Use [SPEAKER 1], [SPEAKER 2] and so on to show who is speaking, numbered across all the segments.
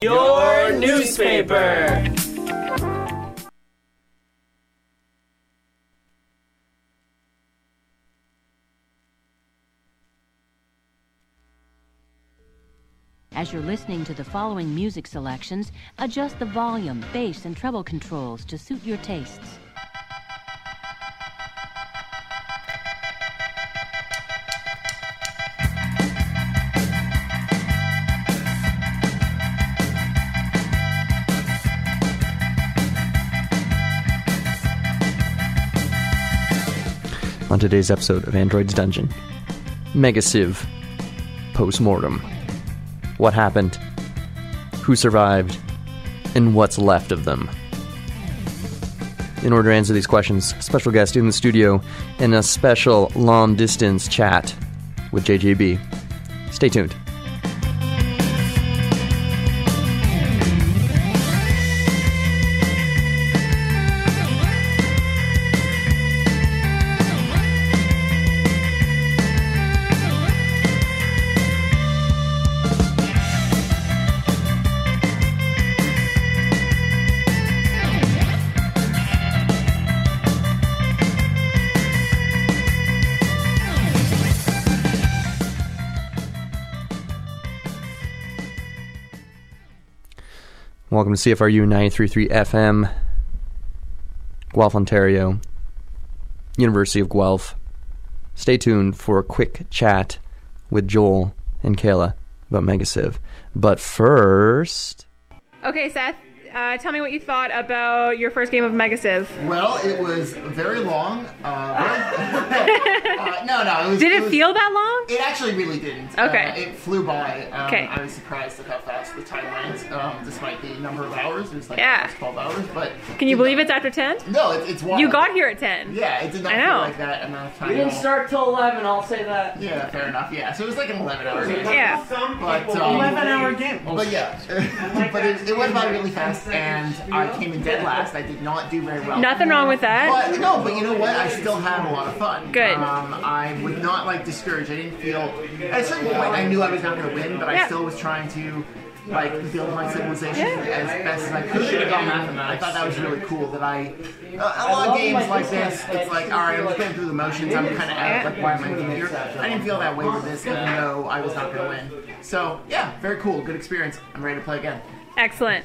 [SPEAKER 1] Your newspaper.
[SPEAKER 2] As you're listening to the following music selections, adjust the volume, bass, and treble controls to suit your tastes.
[SPEAKER 3] On today's episode of Android's Dungeon, Mega Civ Postmortem. What happened? Who survived? And what's left of them? In order to answer these questions, special guest in the studio and a special long distance chat with JJB. Stay tuned. Welcome to CFRU 933 FM, Guelph, Ontario, University of Guelph. Stay tuned for a quick chat with Joel and Kayla about Mega Civ. But first,
[SPEAKER 4] Okay, Seth, uh, tell me what you thought about your first game of Mega Civ.
[SPEAKER 5] Well, it was very long. Uh, very- uh, no, no. It was,
[SPEAKER 4] Did it
[SPEAKER 5] was-
[SPEAKER 4] feel that long?
[SPEAKER 5] It actually really didn't.
[SPEAKER 4] Okay.
[SPEAKER 5] Uh, it flew by. Um,
[SPEAKER 4] Okay.
[SPEAKER 5] I was surprised at how fast the time went, um, despite the number of hours. It was like
[SPEAKER 4] Yeah.
[SPEAKER 5] 12 hours. But
[SPEAKER 4] Can you
[SPEAKER 5] it-
[SPEAKER 4] believe it's after 10?
[SPEAKER 5] No, it, it's wild.
[SPEAKER 4] You got here at 10.
[SPEAKER 5] Yeah, it did not
[SPEAKER 4] I
[SPEAKER 5] feel
[SPEAKER 4] know.
[SPEAKER 5] like that amount of time.
[SPEAKER 1] We didn't
[SPEAKER 5] all.
[SPEAKER 1] start till 11, I'll say that.
[SPEAKER 5] Yeah, fair enough. Yeah, so it was like an 11 hour game.
[SPEAKER 4] Yeah.
[SPEAKER 5] But, um,
[SPEAKER 6] 11 hour game.
[SPEAKER 5] But yeah, but it, it went by really fast, and I came in dead last. I did not do very well.
[SPEAKER 4] Nothing wrong with that.
[SPEAKER 5] But no, but you know what? I still had a lot of fun.
[SPEAKER 4] Good.
[SPEAKER 5] Um, I would not like discourage. I didn't feel at a certain point I knew I was not going to win, but I
[SPEAKER 4] Yeah.
[SPEAKER 5] still was trying to like build my civilization
[SPEAKER 4] Yeah.
[SPEAKER 5] as best as I could. And I thought that was really cool. That I a lot of games like this, it's like all right, I'm just going through the motions. I'm kind of out. Like why am I even here? I didn't feel that way with this, even though I was not going to win. So yeah, very cool, good experience. I'm ready to play again.
[SPEAKER 4] Excellent.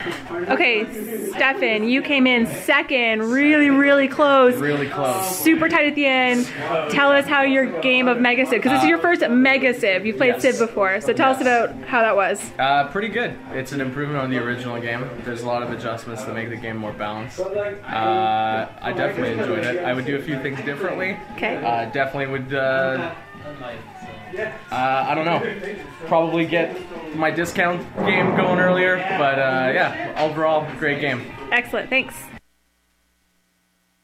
[SPEAKER 4] Okay, Stefan, you came in second, really, really close.
[SPEAKER 7] Really close.
[SPEAKER 4] Super tight at the end. Tell us how your game of Mega Civ, because this is your first Mega Civ. You've played
[SPEAKER 7] yes.
[SPEAKER 4] Civ before, so tell us about how that was.
[SPEAKER 7] Uh, pretty good. It's an improvement on the original game. There's a lot of adjustments that make the game more balanced. Uh, I definitely enjoyed it. I would do a few things differently.
[SPEAKER 4] Okay.
[SPEAKER 7] Uh, definitely would. Uh, uh, I don't know. Probably get my discount game going earlier, but uh, yeah, overall, great game.
[SPEAKER 4] Excellent, thanks.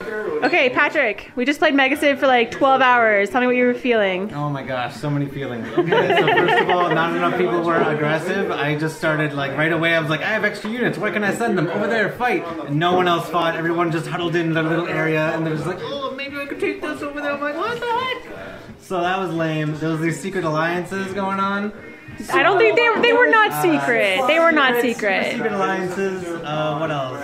[SPEAKER 4] Okay, Patrick, we just played Mega Civ for like 12 hours. Tell me what you were feeling.
[SPEAKER 6] Oh my gosh, so many feelings. Okay, so first of all, not enough people were aggressive. I just started like right away. I was like, I have extra units. Where can I send them? Over there, fight. And no one else fought. Everyone just huddled in their little area, and they're just like, oh, maybe I could take this over there. I'm like, what the heck? So that was lame. There was these secret alliances going on.
[SPEAKER 4] I don't think they, they were not secret. They were not
[SPEAKER 6] Secret
[SPEAKER 4] secret.
[SPEAKER 6] alliances. Uh, what else?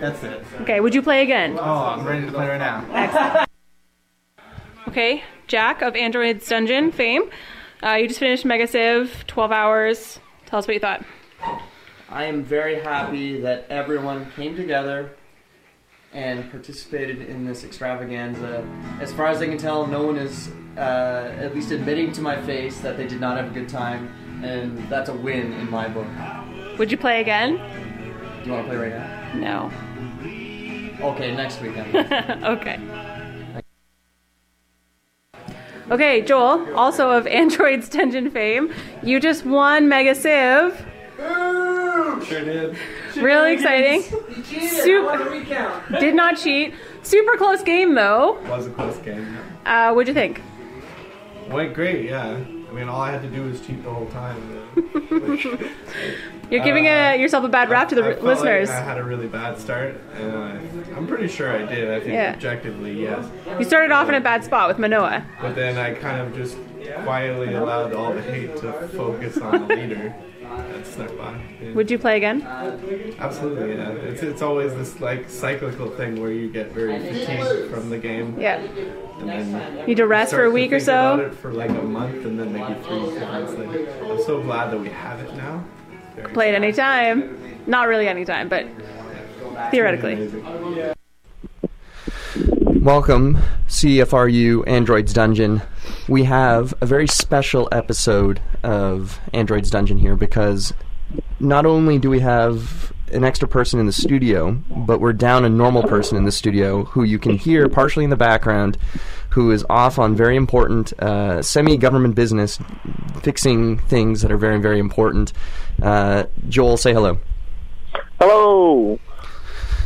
[SPEAKER 6] That's it.
[SPEAKER 4] Okay, would you play again?
[SPEAKER 6] Oh, I'm ready to play right now.
[SPEAKER 4] Okay, Jack of Android's Dungeon fame. Uh, you just finished Mega Megasiv, 12 hours. Tell us what you thought.
[SPEAKER 1] I am very happy that everyone came together and participated in this extravaganza. As far as I can tell, no one is uh, at least admitting to my face that they did not have a good time, and that's a win in my book.
[SPEAKER 4] Would you play again?
[SPEAKER 1] Do you want to play right now?
[SPEAKER 4] No.
[SPEAKER 1] Okay, next weekend.
[SPEAKER 4] okay. Okay, Joel, also of Android's Dungeon fame, you just won Mega Civ.
[SPEAKER 7] Sure did.
[SPEAKER 4] Really exciting. Super, did not cheat. Super close game though.
[SPEAKER 8] was a close game.
[SPEAKER 4] Uh, what'd you think?
[SPEAKER 8] Went great, yeah. I mean, all I had to do was cheat the whole time. uh, which
[SPEAKER 4] You're giving
[SPEAKER 8] Uh,
[SPEAKER 4] a, yourself a bad rap to the
[SPEAKER 8] I
[SPEAKER 4] r-
[SPEAKER 8] felt like
[SPEAKER 4] listeners.
[SPEAKER 8] I had a really bad start, and I, I'm pretty sure I did. I think
[SPEAKER 4] Yeah.
[SPEAKER 8] objectively, yes.
[SPEAKER 4] You started off in a bad spot with Minoa.
[SPEAKER 8] But then I kind of just quietly allowed all the hate to focus on the leader that snuck by. Yeah.
[SPEAKER 4] Would you play again?
[SPEAKER 8] Absolutely, yeah. It's, it's always this like cyclical thing where you get very fatigued from the game.
[SPEAKER 4] Yeah.
[SPEAKER 8] And then
[SPEAKER 4] Need to rest for a week or
[SPEAKER 8] think about
[SPEAKER 4] so?
[SPEAKER 8] it for like a month and then maybe three four months later. I'm so glad that we have it now. Very
[SPEAKER 4] Play it anytime. Not really anytime, but theoretically.
[SPEAKER 3] Welcome, CFRU Androids Dungeon. We have a very special episode of Androids Dungeon here because not only do we have an extra person in the studio, but we're down a normal person in the studio who you can hear partially in the background, who is off on very important uh, semi government business, fixing things that are very, very important. Uh, Joel, say hello.
[SPEAKER 9] Hello.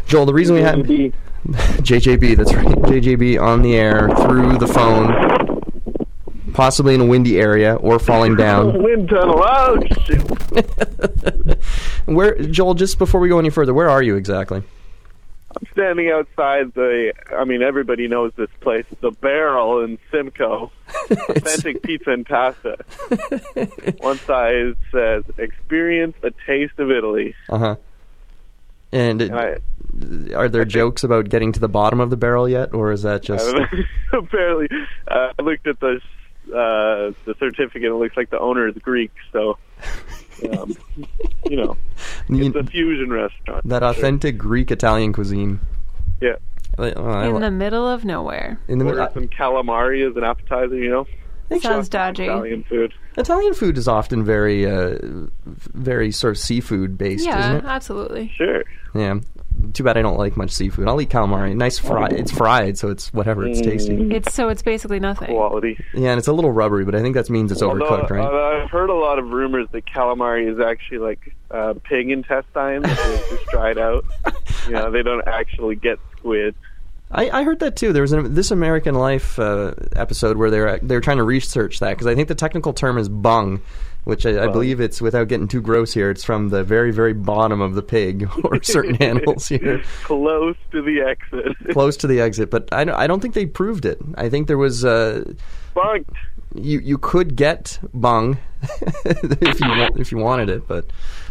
[SPEAKER 3] Joel, the reason we had.
[SPEAKER 9] JJB.
[SPEAKER 3] JJB, that's right. JJB on the air through the phone, possibly in a windy area or falling down.
[SPEAKER 9] Wind tunnel. Oh, shoot.
[SPEAKER 3] Where, Joel? Just before we go any further, where are you exactly?
[SPEAKER 9] I'm standing outside the. I mean, everybody knows this place, the Barrel in Simcoe. Authentic pizza and pasta. One side says, "Experience a taste of Italy."
[SPEAKER 3] Uh huh. And
[SPEAKER 9] And I,
[SPEAKER 3] are there jokes about getting to the bottom of the barrel yet, or is that just?
[SPEAKER 9] apparently, uh, I looked at the uh, the certificate. It looks like the owner is Greek, so um, you know, it's a fusion restaurant.
[SPEAKER 3] that authentic Greek Italian cuisine?
[SPEAKER 9] Yeah.
[SPEAKER 3] I- I-
[SPEAKER 4] In the middle of nowhere.
[SPEAKER 3] in the
[SPEAKER 9] Order
[SPEAKER 3] middle,
[SPEAKER 9] some calamari as an appetizer, you know.
[SPEAKER 4] Sounds dodgy.
[SPEAKER 9] Italian food.
[SPEAKER 3] Italian food is often very, uh, very sort of seafood based,
[SPEAKER 4] Yeah,
[SPEAKER 3] isn't it?
[SPEAKER 4] absolutely.
[SPEAKER 9] Sure.
[SPEAKER 3] Yeah. Too bad I don't like much seafood. I'll eat calamari. Nice fry. It's fried, so it's whatever. It's tasty.
[SPEAKER 4] It's so it's basically nothing.
[SPEAKER 9] Quality.
[SPEAKER 3] Yeah, and it's a little rubbery, but I think that means it's
[SPEAKER 9] Although,
[SPEAKER 3] overcooked, right?
[SPEAKER 9] uh, I've heard a lot of rumors that calamari is actually like uh, pig intestine that is just dried out. You know, they don't actually get squid.
[SPEAKER 3] I, I heard that too. There was an, this American Life uh, episode where they're they're trying to research that because I think the technical term is bung, which I, I believe it's without getting too gross here. It's from the very very bottom of the pig or certain animals here,
[SPEAKER 9] Close to the exit.
[SPEAKER 3] close to the exit. But I don't, I don't think they proved it. I think there was uh,
[SPEAKER 9] Bunked.
[SPEAKER 3] You you could get bung if you want, if you wanted it, but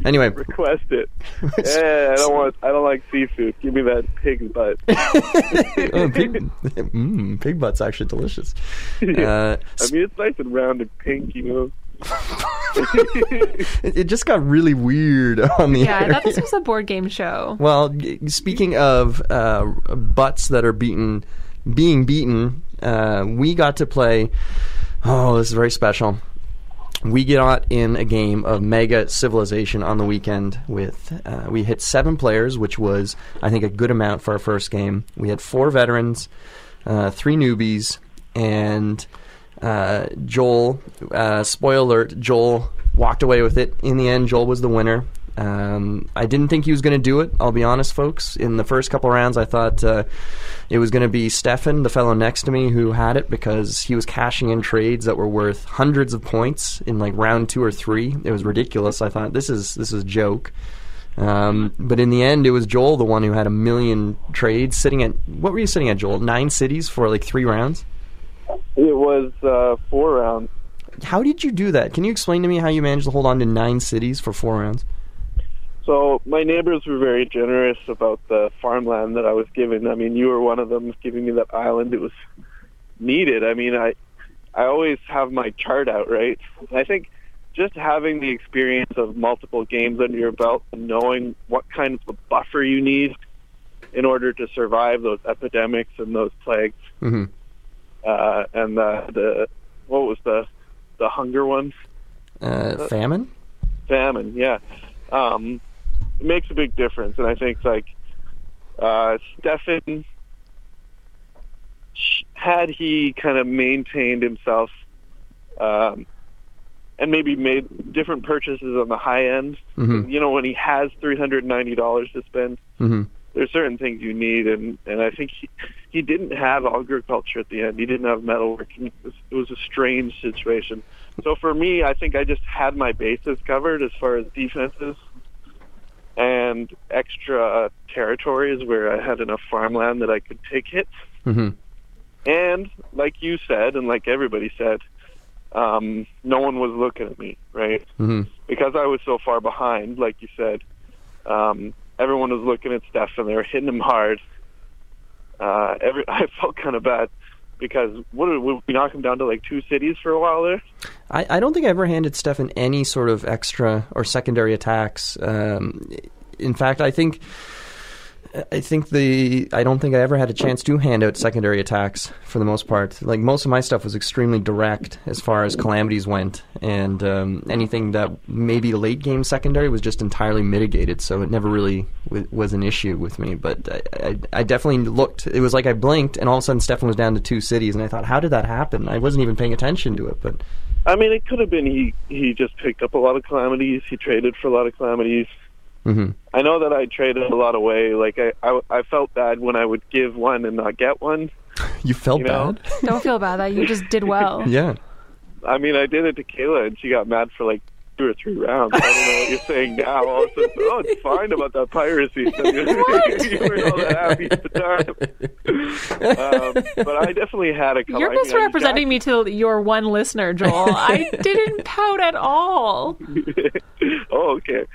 [SPEAKER 3] anyway.
[SPEAKER 9] Request it. yeah, I don't want. I don't like seafood. Give me that pig butt.
[SPEAKER 3] oh, pig, mm, pig butt's actually delicious. Uh,
[SPEAKER 9] I mean, it's nice and round and pink. You know.
[SPEAKER 3] it, it just got really weird on the
[SPEAKER 4] Yeah, I thought this was a board game show.
[SPEAKER 3] Well, speaking of uh, butts that are beaten, being beaten, uh, we got to play. Oh, this is very special. We got in a game of Mega Civilization on the weekend with. Uh, we hit seven players, which was, I think, a good amount for our first game. We had four veterans, uh, three newbies, and uh, Joel. Uh, spoiler alert: Joel walked away with it. In the end, Joel was the winner. Um, I didn't think he was going to do it. I'll be honest, folks. In the first couple rounds, I thought uh, it was going to be Stefan, the fellow next to me, who had it because he was cashing in trades that were worth hundreds of points in like round two or three. It was ridiculous. I thought this is this is a joke. Um, but in the end, it was Joel, the one who had a million trades, sitting at what were you sitting at, Joel? Nine cities for like three rounds.
[SPEAKER 9] It was uh, four rounds.
[SPEAKER 3] How did you do that? Can you explain to me how you managed to hold on to nine cities for four rounds?
[SPEAKER 9] So my neighbors were very generous about the farmland that I was given. I mean, you were one of them giving me that island. It was needed. I mean, I I always have my chart out, right? I think just having the experience of multiple games under your belt and knowing what kind of a buffer you need in order to survive those epidemics and those plagues,
[SPEAKER 3] Mm-hmm.
[SPEAKER 9] uh, and the the what was the the hunger one?
[SPEAKER 3] Uh, famine.
[SPEAKER 9] famine. Yeah, um, it makes a big difference, and I think like uh, Stefan, had he kind of maintained himself, um, and maybe made different purchases on the high end.
[SPEAKER 3] Mhm.
[SPEAKER 9] You know, when he has three hundred ninety dollars to spend,
[SPEAKER 3] Mm-hmm.
[SPEAKER 9] there's certain things you need, and and I think he he didn't have agriculture at the end. He didn't have metalworking. It was, it was a strange situation. So for me, I think I just had my bases covered as far as defenses and extra territories where I had enough farmland that I could take hits.
[SPEAKER 3] Mm-hmm.
[SPEAKER 9] And like you said, and like everybody said, um, no one was looking at me, right?
[SPEAKER 3] hmm
[SPEAKER 9] Because I was so far behind, like you said, um, everyone was looking at Steph and they were hitting him hard. Uh, every I felt kind of bad because what would we knock him down to like two cities for a while there?
[SPEAKER 3] I, I don't think I ever handed Stefan any sort of extra or secondary attacks. Um, in fact, I think I think the I don't think I ever had a chance to hand out secondary attacks for the most part. Like most of my stuff was extremely direct as far as calamities went, and um, anything that maybe late game secondary was just entirely mitigated. So it never really w- was an issue with me. But I, I, I definitely looked. It was like I blinked, and all of a sudden Stefan was down to two cities, and I thought, how did that happen? I wasn't even paying attention to it, but.
[SPEAKER 9] I mean, it could have been he he just picked up a lot of calamities. He traded for a lot of calamities.
[SPEAKER 3] Hmm
[SPEAKER 9] I know that I traded a lot away. Like I, I, I felt bad when I would give one and not get one.
[SPEAKER 3] You felt
[SPEAKER 9] You know?
[SPEAKER 3] bad?
[SPEAKER 4] Don't feel bad that you just did well.
[SPEAKER 3] Yeah.
[SPEAKER 9] I mean, I did it to Kayla, and she got mad for like two or three rounds. I don't know what you're saying now. All of a sudden, oh, it's fine about that piracy. you were all that happy at the time. um, but I definitely had a couple.
[SPEAKER 4] You're
[SPEAKER 9] I mean,
[SPEAKER 4] misrepresenting me to your one listener, Joel. I didn't pout at all.
[SPEAKER 9] oh, okay.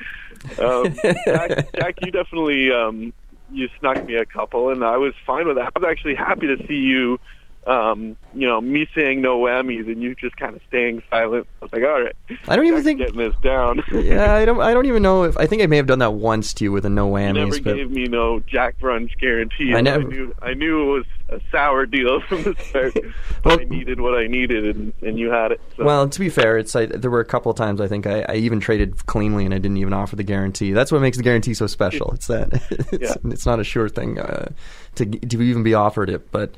[SPEAKER 9] Um, Jack, Jack, you definitely um, you snuck me a couple, and I was fine with that. I was actually happy to see you. Um, you know, me saying no whammies and you just kind of staying silent. I was like, all right,
[SPEAKER 3] I don't even think.
[SPEAKER 9] getting this down.
[SPEAKER 3] Yeah, I don't. I don't even know if. I think I may have done that once to you with a no
[SPEAKER 9] You never gave me no Jack Brunch guarantee.
[SPEAKER 3] I never-
[SPEAKER 9] knew I knew it was a sour deal from the start.
[SPEAKER 3] Well-
[SPEAKER 9] I needed what I needed, and, and you had it. So.
[SPEAKER 3] well, to be fair, it's I, there were a couple of times I think I, I even traded cleanly and I didn't even offer the guarantee. That's what makes the guarantee so special. It's that it's,
[SPEAKER 9] Yeah.
[SPEAKER 3] it's not a sure thing uh, to to even be offered it, but.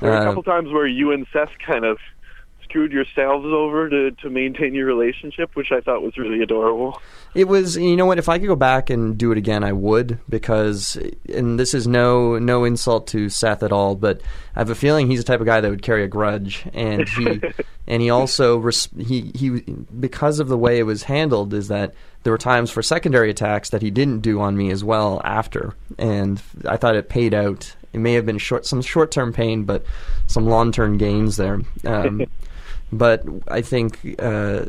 [SPEAKER 9] There were a
[SPEAKER 3] uh,
[SPEAKER 9] couple times where you and Seth kind of screwed yourselves over to to maintain your relationship, which I thought was really adorable.
[SPEAKER 3] It was, you know what? If I could go back and do it again, I would because, and this is no no insult to Seth at all, but I have a feeling he's the type of guy that would carry a grudge, and he and he also res- he he because of the way it was handled is that there were times for secondary attacks that he didn't do on me as well after, and I thought it paid out. It may have been short some short term pain, but some long term gains there. Um, but I think. Uh,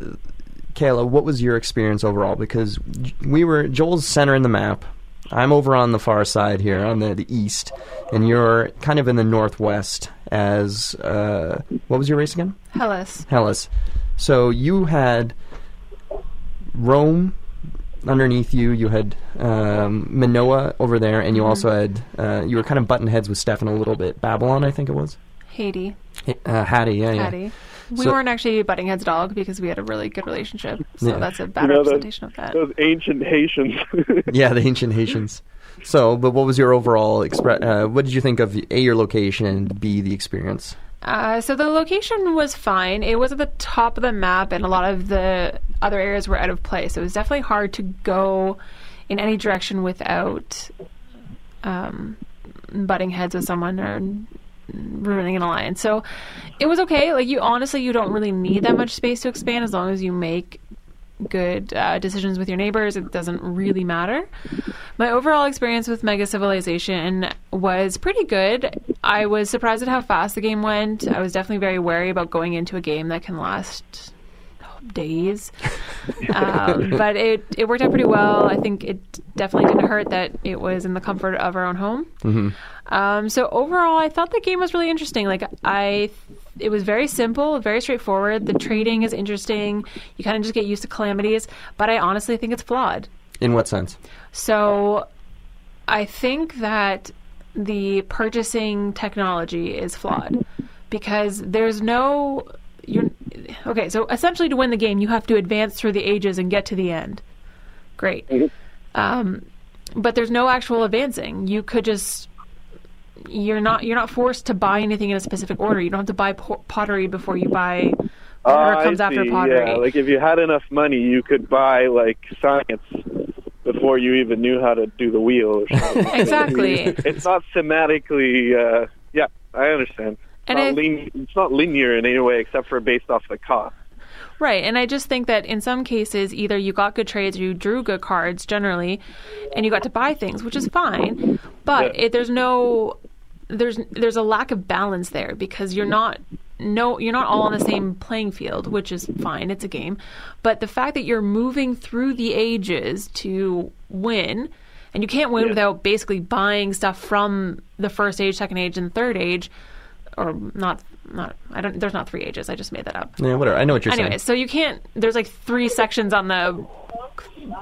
[SPEAKER 3] Kayla, what was your experience overall? Because we were Joel's center in the map. I'm over on the far side here, on the, the east, and you're kind of in the northwest. As uh, what was your race again?
[SPEAKER 4] Hellas.
[SPEAKER 3] Hellas. So you had Rome underneath you. You had um, Minoa over there, and you also had uh, you were kind of button heads with Stefan a little bit. Babylon, I think it was.
[SPEAKER 4] Haiti.
[SPEAKER 3] Uh, Hatti, yeah, yeah.
[SPEAKER 4] Hatti. We
[SPEAKER 3] So-
[SPEAKER 4] weren't actually butting heads dog because we had a really good relationship. So
[SPEAKER 3] Yeah.
[SPEAKER 4] that's a
[SPEAKER 9] You
[SPEAKER 4] bad
[SPEAKER 9] know, the-
[SPEAKER 4] representation of that.
[SPEAKER 9] Those ancient Haitians.
[SPEAKER 3] yeah, the ancient Haitians. So, but what was your overall expre- uh, What did you think of a your location and b the experience?
[SPEAKER 4] Uh, so the location was fine. It was at the top of the map, and a lot of the other areas were out of place. It was definitely hard to go in any direction without um, butting heads with someone or ruining an alliance. So it was okay. Like you, honestly, you don't really need that much space to expand as long as you make good uh, decisions with your neighbors. It doesn't really matter. My overall experience with Mega Civilization was pretty good. I was surprised at how fast the game went. I was definitely very wary about going into a game that can last days. um, but it, it worked out pretty well. I think it definitely didn't hurt that it was in the comfort of our own home.
[SPEAKER 3] Mm-hmm.
[SPEAKER 4] Um, so overall, I thought the game was really interesting. Like I, it was very simple, very straightforward. The trading is interesting. You kind of just get used to calamities, but I honestly think it's flawed.
[SPEAKER 3] In what sense?
[SPEAKER 4] So I think that the purchasing technology is flawed because there's no you're okay, so essentially to win the game you have to advance through the ages and get to the end. Great. Um, but there's no actual advancing. You could just you're not you're not forced to buy anything in a specific order. You don't have to buy po- pottery before you buy whatever
[SPEAKER 9] Ah,
[SPEAKER 4] comes after pottery.
[SPEAKER 9] Yeah, like if you had enough money, you could buy like science before you even knew how to do the wheel. Or something.
[SPEAKER 4] Exactly.
[SPEAKER 9] it's not thematically. Uh, yeah, I understand. It's
[SPEAKER 4] And
[SPEAKER 9] not, lin- it's not linear in any way, except for based off the cost.
[SPEAKER 4] Right, and I just think that in some cases, either you got good trades or you drew good cards generally, and you got to buy things, which is fine. But
[SPEAKER 9] Yeah.
[SPEAKER 4] it, there's no, there's there's a lack of balance there because you're not no, you're not all on the same playing field, which is fine. It's a game, but the fact that you're moving through the ages to win, and you can't win
[SPEAKER 9] Yeah.
[SPEAKER 4] without basically buying stuff from the first age, second age, and third age, or not. Not I don't. There's not three ages. I just made that up.
[SPEAKER 3] Yeah, whatever. I know what you're
[SPEAKER 4] Anyway,
[SPEAKER 3] saying.
[SPEAKER 4] Anyway, so you can't. There's like three sections on the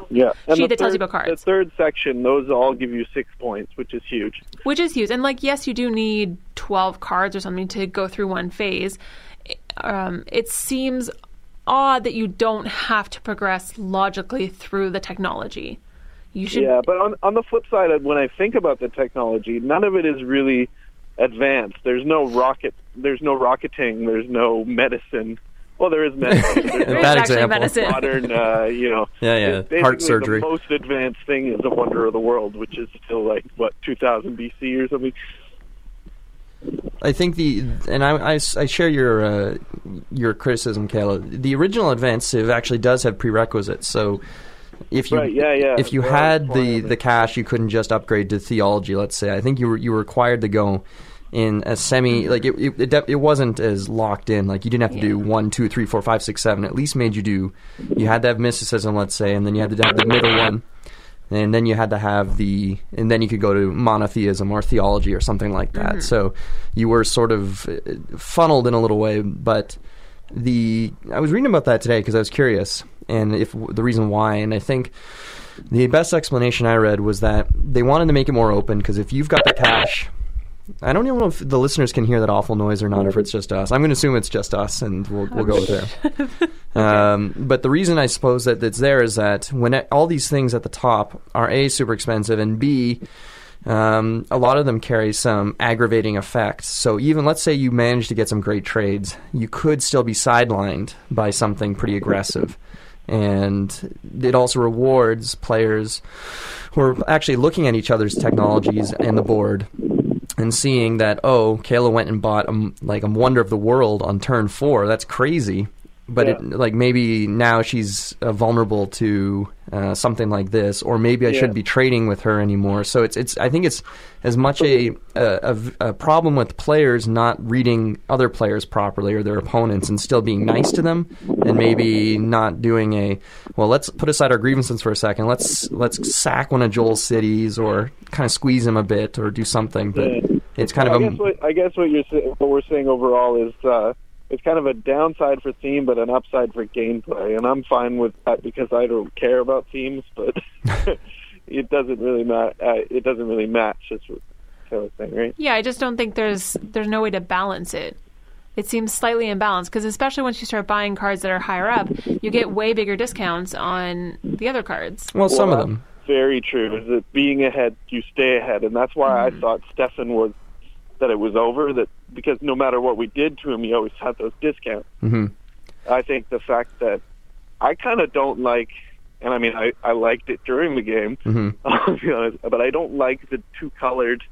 [SPEAKER 9] Yeah. And
[SPEAKER 4] sheet
[SPEAKER 9] the
[SPEAKER 4] that tells you
[SPEAKER 9] third-
[SPEAKER 4] about cards.
[SPEAKER 9] The third section, those all give you six points, which is huge.
[SPEAKER 4] Which is huge. And like, yes, you do need 12 cards or something to go through one phase. Um, it seems odd that you don't have to progress logically through the technology. You should.
[SPEAKER 9] Yeah, but on on the flip side, when I think about the technology, none of it is really advanced. There's no rocket. There's no rocketing. There's no medicine. Well, there is medicine. There's
[SPEAKER 3] Bad
[SPEAKER 4] actually
[SPEAKER 3] example.
[SPEAKER 4] medicine.
[SPEAKER 9] modern, uh, you know.
[SPEAKER 3] Yeah, yeah. Heart surgery.
[SPEAKER 9] The most advanced thing is the wonder of the world, which is still like what 2000 BC or something.
[SPEAKER 3] I think the and I, I, I share your uh, your criticism, Kayla. The original Advanced Civ actually does have prerequisites. So if you
[SPEAKER 9] Right, yeah, yeah.
[SPEAKER 3] if you
[SPEAKER 9] Well,
[SPEAKER 3] had the the cash, you couldn't just upgrade to theology. Let's say I think you were you were required to go in a semi like it it, it, it wasn't as locked in. Like you didn't have to do one, two, three, four, five, six, seven. At least made you do. You had to have mysticism, let's say, and then you had to have the middle one. And then you had to have the, and then you could go to monotheism or theology or something like that. So you were sort of uh, funneled in a little way. But the, I was reading about that today because I was curious, and if the reason why, and I think the best explanation I read was that they wanted to make it more open because if you've got the cash, I don't even know if the listeners can hear that awful noise or not, or if it's just us. I'm going to assume it's just us, and we'll, we'll go with there. Um, but the reason I suppose that it's there is that when it, all these things at the top are a super expensive, and b um, a lot of them carry some aggravating effects. So even let's say you manage to get some great trades, you could still be sidelined by something pretty aggressive. And it also rewards players who are actually looking at each other's technologies and the board and seeing that oh, Kayla went and bought like a Wonder of the World on turn four. That's crazy. But it, like maybe now she's uh, vulnerable to uh, something like this, or maybe I
[SPEAKER 9] Yeah.
[SPEAKER 3] shouldn't be trading with her anymore. So it's it's I think it's as much a a, a problem with players not reading other players properly or their opponents and still being nice to them, and maybe not doing a well. Let's put aside our grievances for a second. Let's let's sack one of Joel's cities or kind of squeeze him a bit or do something. But
[SPEAKER 9] Yeah.
[SPEAKER 3] it's kind
[SPEAKER 9] I
[SPEAKER 3] of
[SPEAKER 9] guess
[SPEAKER 3] a
[SPEAKER 9] what I guess what you're what we're saying overall is uh, it's kind of a downside for theme, but an upside for gameplay, and I'm fine with that because I don't care about themes, but it doesn't really matter. Uh, it doesn't really match. That's what Taylor's saying, right?
[SPEAKER 4] Yeah, I just don't think there's there's no way to balance it. It seems slightly imbalanced because especially once you start buying cards that are higher up, you get way bigger discounts on the other cards.
[SPEAKER 3] well, some of them.
[SPEAKER 9] Very true. Is that being ahead, you stay ahead, and that's why I thought Stefan was that it was over. That because no matter what we did to him, he always had those discounts.
[SPEAKER 3] hmm
[SPEAKER 9] I think the fact that I kind of don't like, and I mean, I, I liked it during the game,
[SPEAKER 3] hmm
[SPEAKER 9] I'll be honest, but I don't like the two colored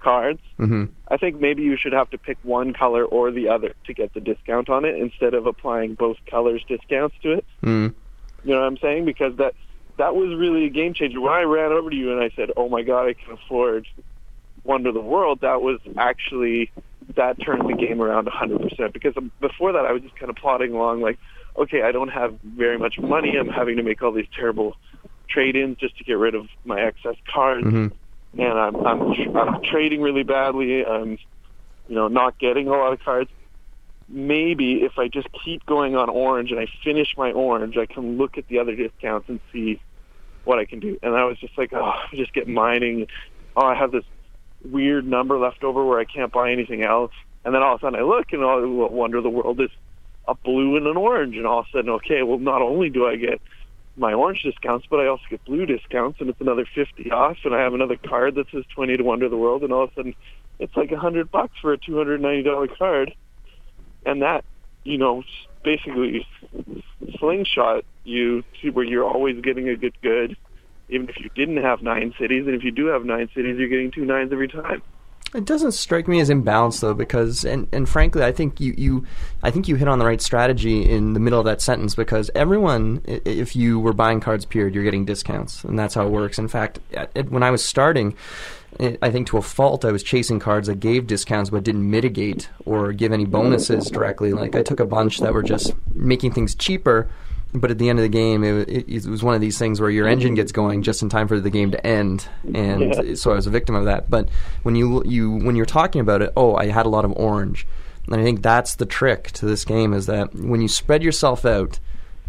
[SPEAKER 9] cards.
[SPEAKER 3] hmm
[SPEAKER 9] I think maybe you should have to pick one color or the other to get the discount on it instead of applying both colors discounts to it.
[SPEAKER 3] mm
[SPEAKER 9] You know what I'm saying? Because that that was really a game changer. When I ran over to you and I said, "Oh my God, I can afford Wonder the World," that was actually that turned the game around 100%. Because before that, I was just kind of plodding along, like, okay, I don't have very much money. I'm having to make all these terrible trade-ins just to get rid of my excess cards,
[SPEAKER 3] hmm
[SPEAKER 9] and I'm I'm I'm trading really badly. I'm you know not getting a lot of cards. Maybe if I just keep going on orange and I finish my orange, I can look at the other discounts and see what I can do. And I was just like, oh, I just get mining. Oh, I have this weird number left over where I can't buy anything else. And then all of a sudden I look and all wonder the world is a blue and an orange. And all of a sudden, okay, well, not only do I get my orange discounts, but I also get blue discounts, and it's another fifty off. And I have another card that says twenty to Wonder the World, and all of a sudden, it's like a hundred bucks for a two hundred ninety dollar card, and that, you know, basically slingshot you to where you're always getting a good good, even if you didn't have nine cities, and if you do have nine cities, you're getting two nines every time.
[SPEAKER 3] It doesn't strike me as imbalanced though, because and, and frankly, I think you, you I think you hit on the right strategy in the middle of that sentence because everyone, if you were buying cards, period, you're getting discounts, and that's how it works. In fact, when I was starting, I think to a fault, I was chasing cards that gave discounts but didn't mitigate or give any bonuses directly. Like I took a bunch that were just making things cheaper. But at the end of the game, it, it, it was one of these things where your mm-hmm. engine gets going just in time for the game to end, and
[SPEAKER 9] Yeah.
[SPEAKER 3] so I was a victim of that. But when you you when you're talking about it, oh, I had a lot of orange, and I think that's the trick to this game is that when you spread yourself out,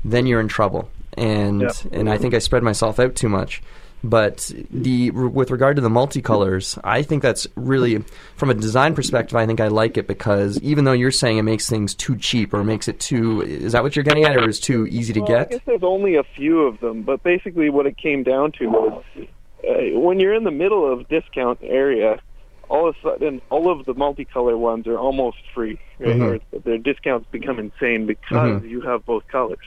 [SPEAKER 3] then you're in trouble. And
[SPEAKER 9] Yeah.
[SPEAKER 3] and I think I spread myself out too much. But the with regard to the multicolors, I think that's really from a design perspective. I think I like it because even though you're saying it makes things too cheap or makes it too, is that what you're getting at, or is too easy to
[SPEAKER 9] Well, I
[SPEAKER 3] get?
[SPEAKER 9] guess there's only a few of them, but basically what it came down to was uh, when you're in the middle of discount area, all of a sudden all of the multicolor ones are almost free. Right?
[SPEAKER 3] Mhm.
[SPEAKER 9] Or their discounts become insane because
[SPEAKER 3] Mhm.
[SPEAKER 9] you have both colors.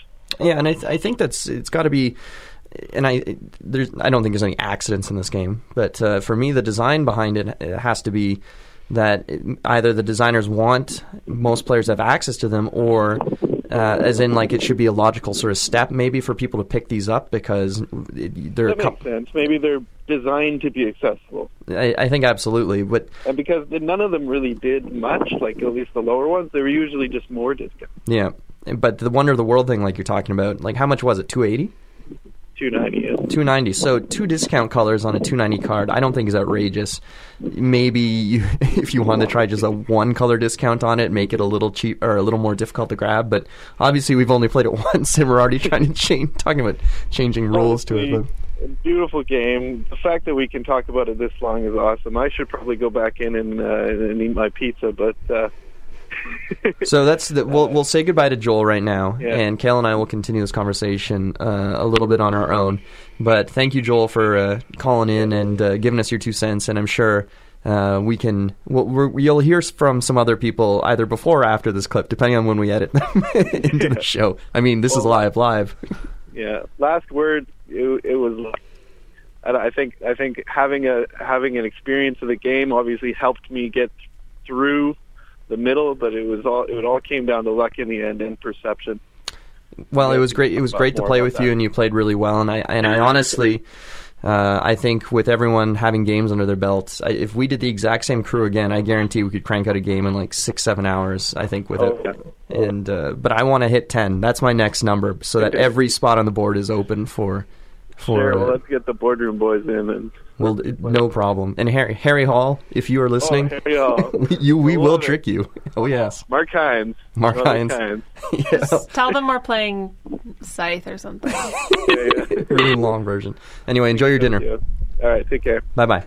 [SPEAKER 3] Yeah, and I, th- I think that's it's got to be, and I there's I don't think there's any accidents in this game, but uh, for me the design behind it, it has to be that either the designers want most players have access to them, or uh, as in like it should be a logical sort of step maybe for people to pick these up because they're
[SPEAKER 9] That makes sense. Maybe they're designed to be accessible.
[SPEAKER 3] I, I think absolutely, but
[SPEAKER 9] And because none of them really did much, like at least the lower ones, they were usually just more discount.
[SPEAKER 3] yeah, but the wonder of the world thing like you're talking about, like how much was it? Two eighty.
[SPEAKER 9] Two ninety is.
[SPEAKER 3] 290 so two discount colors on a 290 card i don't think is outrageous maybe you, if you want to try just a one color discount on it make it a little cheap or a little more difficult to grab but obviously we've only played it once and we're already trying to change talking about changing rules to it but
[SPEAKER 9] beautiful game. The fact that we can talk about it this long is awesome. I should probably go back in and, uh, and eat my pizza, but uh,
[SPEAKER 3] so that's the, we'll we'll say goodbye to Joel right now,
[SPEAKER 9] Yeah.
[SPEAKER 3] and Kale and I will continue this conversation uh, a little bit on our own. But thank you, Joel, for uh, calling in and uh, giving us your two cents. And I'm sure uh, we can we'll, we're, you'll hear from some other people either before or after this clip, depending on when we edit them into the show. I mean, this is live, live.
[SPEAKER 9] yeah. Last word. It, it was. I think I think having a having an experience of the game obviously helped me get through the middle, but it was all it all came down to luck in the end and perception.
[SPEAKER 3] Well, it was great. It was great to play with you, and you played really well. And I and I honestly, uh, I think with everyone having games under their belts, I, if we did the exact same crew again, I guarantee we could crank out a game in like six, seven hours. I think with
[SPEAKER 9] Oh,
[SPEAKER 3] it. And uh, but I want to hit ten. That's my next number, so that every spot on the board is open for for.
[SPEAKER 9] Sure, well, let's get the boardroom boys in and
[SPEAKER 3] well, no problem. And Harry Harry Hall, if you are oh, listening,
[SPEAKER 9] Oh, Harry Hall.
[SPEAKER 3] you we will
[SPEAKER 9] it.
[SPEAKER 3] trick you. Oh yes,
[SPEAKER 9] Mark Hines.
[SPEAKER 3] Mark
[SPEAKER 9] Brother
[SPEAKER 3] Hines.
[SPEAKER 9] Hines.
[SPEAKER 3] yeah.
[SPEAKER 4] Just tell them we're playing Scythe or something.
[SPEAKER 9] Yeah, yeah.
[SPEAKER 3] really long version. Anyway, enjoy your dinner.
[SPEAKER 9] Yeah. All right, take care.
[SPEAKER 3] Bye bye.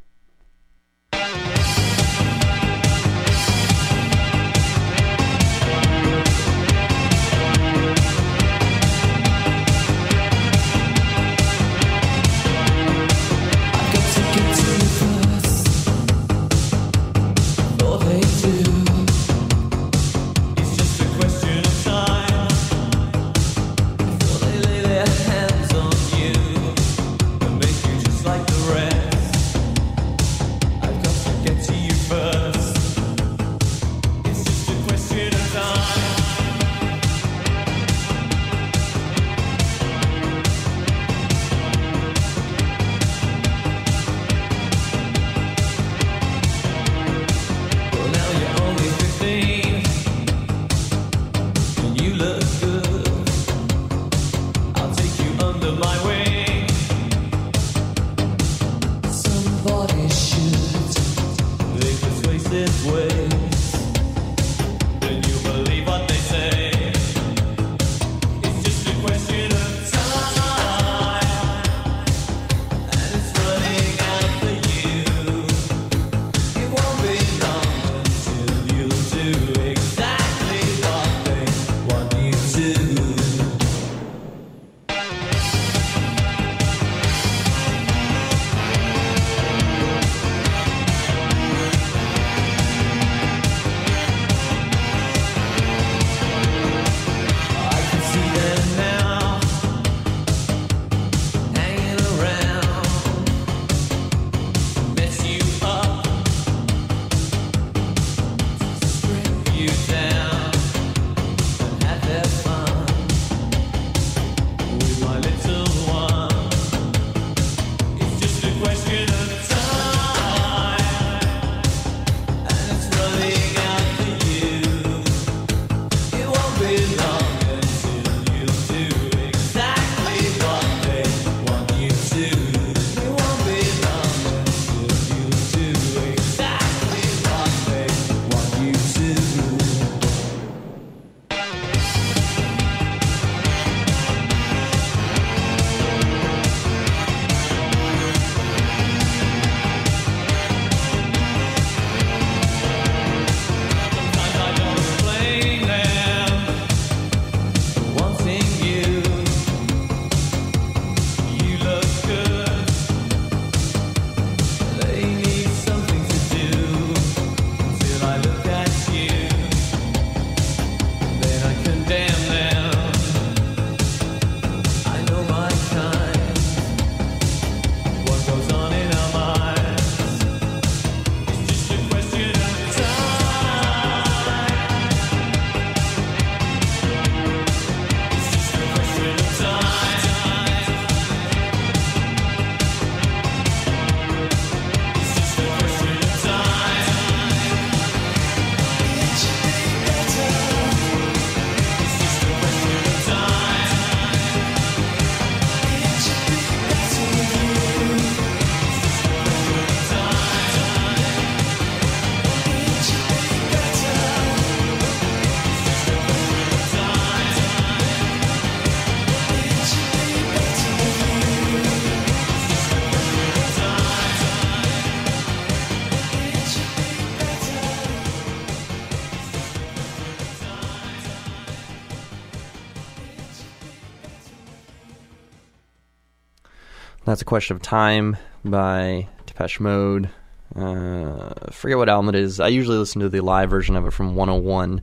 [SPEAKER 10] A question of time
[SPEAKER 3] by Depeche Mode. Uh, forget what album it is. I usually listen to the live version of it from 101.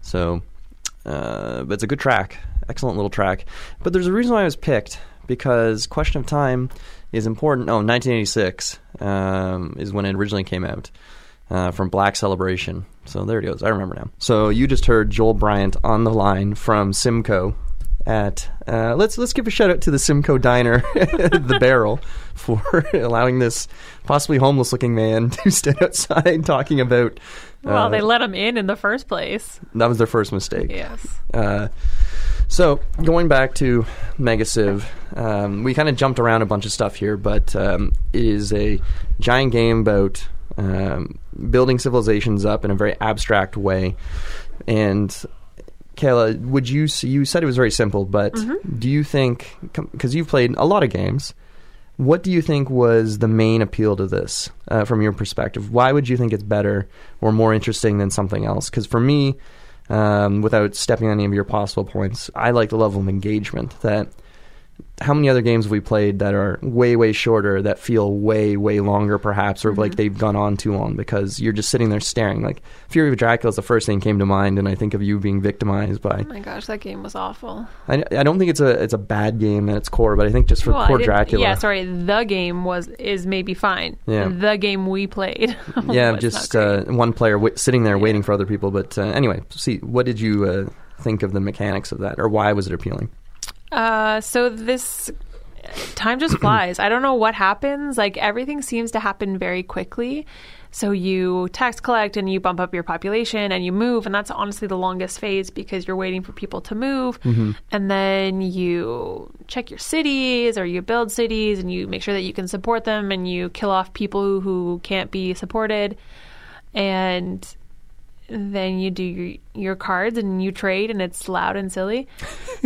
[SPEAKER 3] So, uh, but it's a good track, excellent little track. But there's a reason why it was picked because Question of Time is important. Oh, 1986 um, is when it originally came out uh, from Black Celebration. So there it goes. I remember now. So you just heard Joel Bryant on the line from Simcoe at uh, let's let's give a shout out to the Simcoe Diner, the Barrel, for allowing this possibly homeless looking man to stand outside talking about.
[SPEAKER 4] Well,
[SPEAKER 3] uh,
[SPEAKER 4] they let him in in the first place.
[SPEAKER 3] that was their first mistake.
[SPEAKER 4] Yes.
[SPEAKER 3] Uh, so going back to Mega Civ, um, we kind of jumped around a bunch of stuff here, but um, it is a giant game about um, building civilizations up in a very abstract way. And Kayla, would you you said it was very simple, but do you think because you've played a lot of games, what do you think was the main appeal to this uh, from your perspective? Why would you think it's better or more interesting than something else? Because for me, um, without stepping on any of your possible points, I like the level of engagement that. How many other games have we played that are way, way shorter, that feel way, way longer, perhaps, or like they've gone on too long because you're just sitting there staring? Like Fury of Dracula is the first thing that came to mind, and I think of you being victimized by.
[SPEAKER 4] Oh my gosh, that game was awful.
[SPEAKER 3] I, I don't think it's a it's a bad game at its core, but I think just for
[SPEAKER 4] Well,
[SPEAKER 3] poor Dracula,
[SPEAKER 4] Yeah, sorry. The game was is maybe fine.
[SPEAKER 3] Yeah.
[SPEAKER 4] The game we played.
[SPEAKER 3] yeah, just uh, one player w- sitting there waiting for other people. But uh, anyway, see, what did you uh, think of the mechanics of that, or why was it appealing?
[SPEAKER 4] Uh, so this time just flies. I don't know what happens. Like everything seems to happen very quickly. So you tax collect and you bump up your population and you move, and that's honestly the longest phase because you're waiting for people to move, and then you check your cities or you build cities and you make sure that you can support them and you kill off people who, who can't be supported, and then you do your, your cards and you trade and it's loud and silly.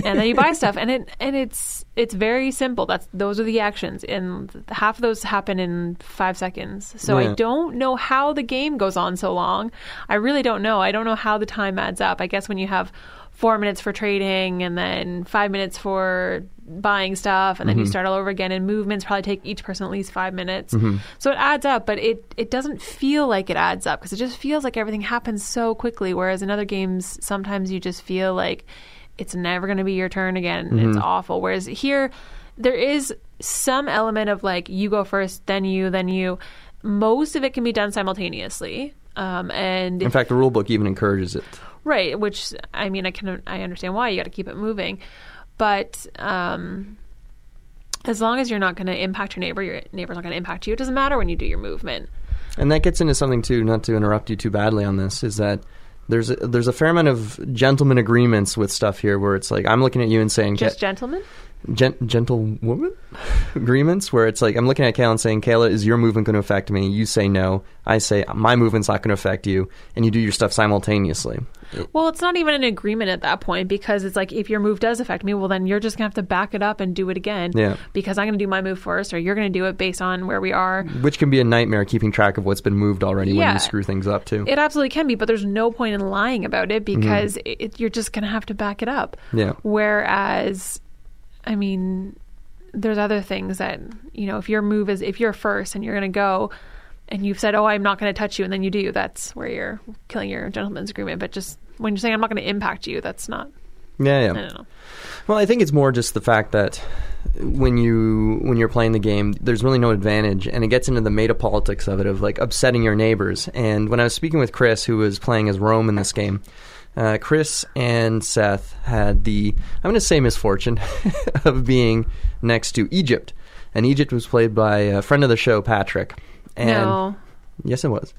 [SPEAKER 4] And then you buy stuff. And it and it's it's very simple. That's those are the actions. And half of those happen in five seconds. So
[SPEAKER 3] Yeah.
[SPEAKER 4] i don't know how the game goes on so long. I really don't know. I don't know how the time adds up. I guess when you have four minutes for trading and then five minutes for buying stuff and then you mm-hmm. start all over again and movements probably take each person at least five minutes. Mm-hmm. So it adds up but it, it doesn't feel like it adds up because it just feels like everything happens so quickly whereas in other games sometimes you just feel like it's never going to be your turn again. And it's mm-hmm. awful. Whereas here there is some element of like you go first then you then you. Most of it can be done simultaneously um, and
[SPEAKER 3] In fact, the rule book even encourages it.
[SPEAKER 4] Right, which I mean, I can I understand why. You got to keep it moving, but um, as long as you're not going to impact your neighbor, your neighbor's not going to impact you. It doesn't matter when you do your movement.
[SPEAKER 3] And that gets into something too. Not to interrupt you too badly on this, is that there's a, there's a fair amount of gentleman agreements with stuff here, where it's like I'm looking at you and saying,
[SPEAKER 4] Just gentlemen.
[SPEAKER 3] gen- gentlewoman agreements where it's like I'm looking at Kayla and saying, Kayla, is your movement going to affect me? You say no. I say my movement's not going to affect you, and you do your stuff simultaneously.
[SPEAKER 4] Well, it's not even an agreement at that point because it's like if your move does affect me, well, then you're just gonna have to back it up and do it again.
[SPEAKER 3] Yeah.
[SPEAKER 4] Because I'm gonna do my move first, or you're gonna do it based on where we are.
[SPEAKER 3] Which can be a nightmare keeping track of what's been moved already when you screw things up too.
[SPEAKER 4] It absolutely can be, but there's no point in lying about it mm-hmm. because it, it- you're just gonna have to back it up.
[SPEAKER 3] yeah.
[SPEAKER 4] Whereas, I mean, there's other things that, you know, if your move is, if you're first and you're going to go and you've said, oh, I'm not going to touch you, and then you do, that's where you're killing your gentleman's agreement. But just when you're saying, I'm not going to impact you, that's not,
[SPEAKER 3] Yeah,
[SPEAKER 4] I
[SPEAKER 3] yeah.
[SPEAKER 4] don't know.
[SPEAKER 3] Well, I think it's more just the fact that when you when you're playing the game, there's really no advantage, and it gets into the meta politics of it of like upsetting your neighbors. And when I was speaking with Chris, who was playing as Rome in this game, uh, Chris and Seth had the I'm going to say misfortune of being next to Egypt, and Egypt was played by a friend of the show, Patrick. And
[SPEAKER 4] no.
[SPEAKER 3] yes, it was.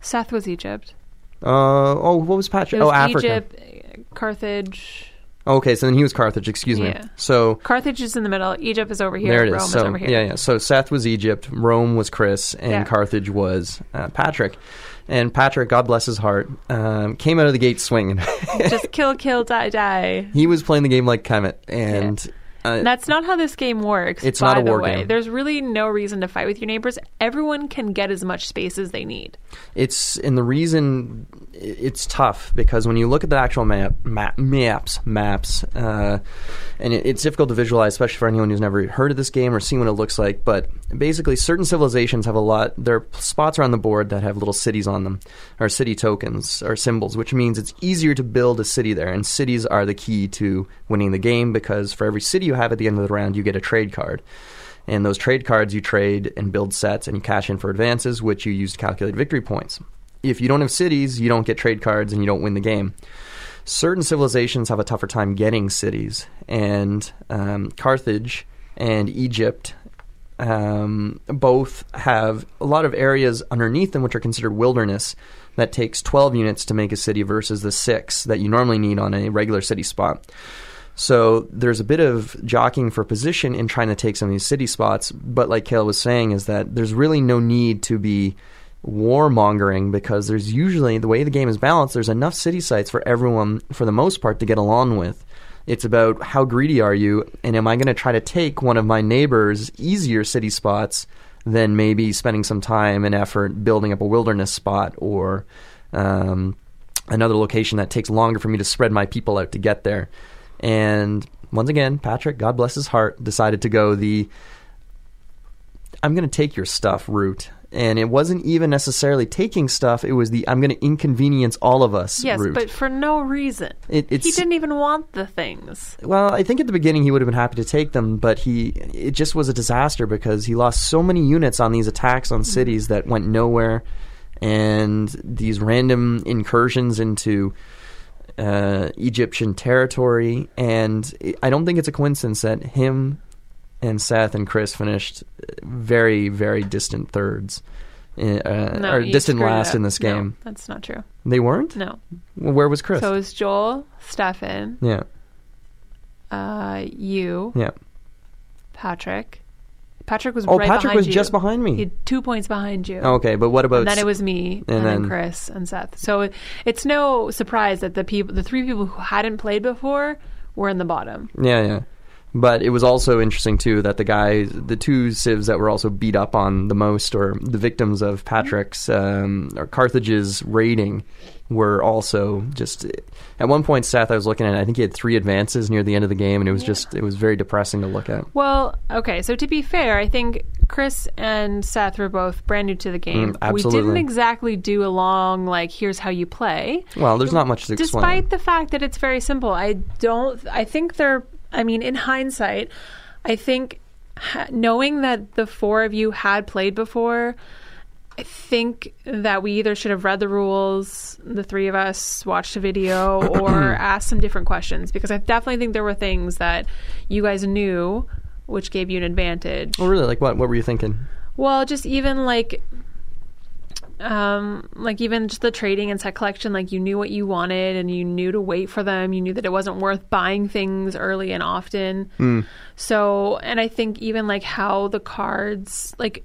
[SPEAKER 4] Seth was Egypt.
[SPEAKER 3] Uh, oh, what was
[SPEAKER 4] It
[SPEAKER 3] Patrick?
[SPEAKER 4] was
[SPEAKER 3] oh, Africa.
[SPEAKER 4] Egypt, Carthage.
[SPEAKER 3] Okay, so then he was Carthage. Excuse me.
[SPEAKER 4] Yeah.
[SPEAKER 3] So
[SPEAKER 4] Carthage is in the middle. Egypt is over here.
[SPEAKER 3] There it is.
[SPEAKER 4] Rome
[SPEAKER 3] so
[SPEAKER 4] is over here.
[SPEAKER 3] yeah, yeah. So Seth was Egypt, Rome was Chris, and
[SPEAKER 4] Yeah.
[SPEAKER 3] Carthage was uh, Patrick. And Patrick, God bless his heart, um, came out of the gate swinging.
[SPEAKER 4] Just kill, kill, die, die.
[SPEAKER 3] he was playing the game like Kemet, and uh,
[SPEAKER 4] That's not how this game works.
[SPEAKER 3] It's
[SPEAKER 4] by
[SPEAKER 3] not a
[SPEAKER 4] the
[SPEAKER 3] war
[SPEAKER 4] way.
[SPEAKER 3] game.
[SPEAKER 4] There's really no reason to fight with your neighbors. Everyone can get as much space as they need.
[SPEAKER 3] it's and the reason it's tough because when you look at the actual map, map maps, maps, uh, and it, it's difficult to visualize, especially for anyone who's never heard of this game or seen what it looks like. But basically, certain civilizations have a lot. There are spots the board that have little cities on them, or city tokens or symbols, which means it's easier to build a city there. And cities are the key to winning the game because for every city you have at the end of the round, you get a trade card. And those trade cards you trade and build sets and you cash in for advances, which you use to calculate victory points. If you don't have cities, you don't get trade cards and you don't win the game. Certain civilizations have a tougher time getting cities, and um, Carthage and Egypt um, both have a lot of areas underneath them which are considered wilderness that takes 12 units to make a city versus the six that you normally need on a regular city spot. So there's a bit of jockeying for position in trying to take some of these city spots, but like Kale was saying, is that there's really no need to be warmongering because there's usually the way the game is balanced. There's enough city sites for everyone, for the most part, to get along with. It's about how greedy are you, and am I going to try to take one of my neighbors' easier city spots than maybe spending some time and effort building up a wilderness spot or um, another location that takes longer for me to spread my people out to get there. And once again, Patrick, God bless his heart, decided to go the I'm going to take your stuff route. And it wasn't even necessarily taking stuff, it was the I'm going to inconvenience all of us
[SPEAKER 4] Yes,
[SPEAKER 3] route.
[SPEAKER 4] but for no reason.
[SPEAKER 3] It-
[SPEAKER 4] he didn't even want the things.
[SPEAKER 3] Well, I think at the beginning he would have been happy to take them, but he it just was a disaster because he lost so many units on these attacks on cities that went nowhere, and these random incursions into uh, Egyptian territory. And I don't think it's a coincidence that him and Seth and Chris finished very, very distant thirds, uh,
[SPEAKER 4] No,
[SPEAKER 3] or distant last in this
[SPEAKER 4] No,
[SPEAKER 3] game.
[SPEAKER 4] that's not true.
[SPEAKER 3] They weren't.
[SPEAKER 4] No.
[SPEAKER 3] Well, where was Chris?
[SPEAKER 4] So it was Joel, Stefan,
[SPEAKER 3] yeah,
[SPEAKER 4] uh, you,
[SPEAKER 3] yeah.
[SPEAKER 4] Patrick. Patrick was
[SPEAKER 3] Oh,
[SPEAKER 4] right
[SPEAKER 3] Patrick
[SPEAKER 4] behind
[SPEAKER 3] was
[SPEAKER 4] you.
[SPEAKER 3] just behind me.
[SPEAKER 4] He had two points behind you.
[SPEAKER 3] Okay, but what about
[SPEAKER 4] And then it was me,
[SPEAKER 3] and
[SPEAKER 4] and, then,
[SPEAKER 3] then-
[SPEAKER 4] Chris and Seth. So it, it's no surprise that the people, the three people who hadn't played before, were in the bottom.
[SPEAKER 3] Yeah, yeah. But it was also interesting too that the guys, the two civs that were also beat up on the most, or the victims of Patrick's um, or Carthage's raiding, were also just. At one point, Seth, I was looking at, I think he had three advances near the end of the game, and it was just, it was very depressing to look at.
[SPEAKER 4] Well, okay. So to be fair, I think Chris and Seth were both brand new to the game.
[SPEAKER 3] Mm,
[SPEAKER 4] we didn't exactly do a long like, here's how you play.
[SPEAKER 3] Well, there's not much to explain.
[SPEAKER 4] Despite the fact that it's very simple, I don't. I think they're. I mean, in hindsight, I think ha- knowing that the four of you had played before, I think that we either should have read the rules, the three of us watched a video, or asked some different questions because I definitely think there were things that you guys knew, which gave you an advantage.
[SPEAKER 3] Oh, really? Like what? What were you thinking?
[SPEAKER 4] Well, just even like um like even just the trading and set collection like you knew what you wanted and you knew to wait for them you knew that it wasn't worth buying things early and often
[SPEAKER 3] Mm.
[SPEAKER 4] so and i think even like how the cards like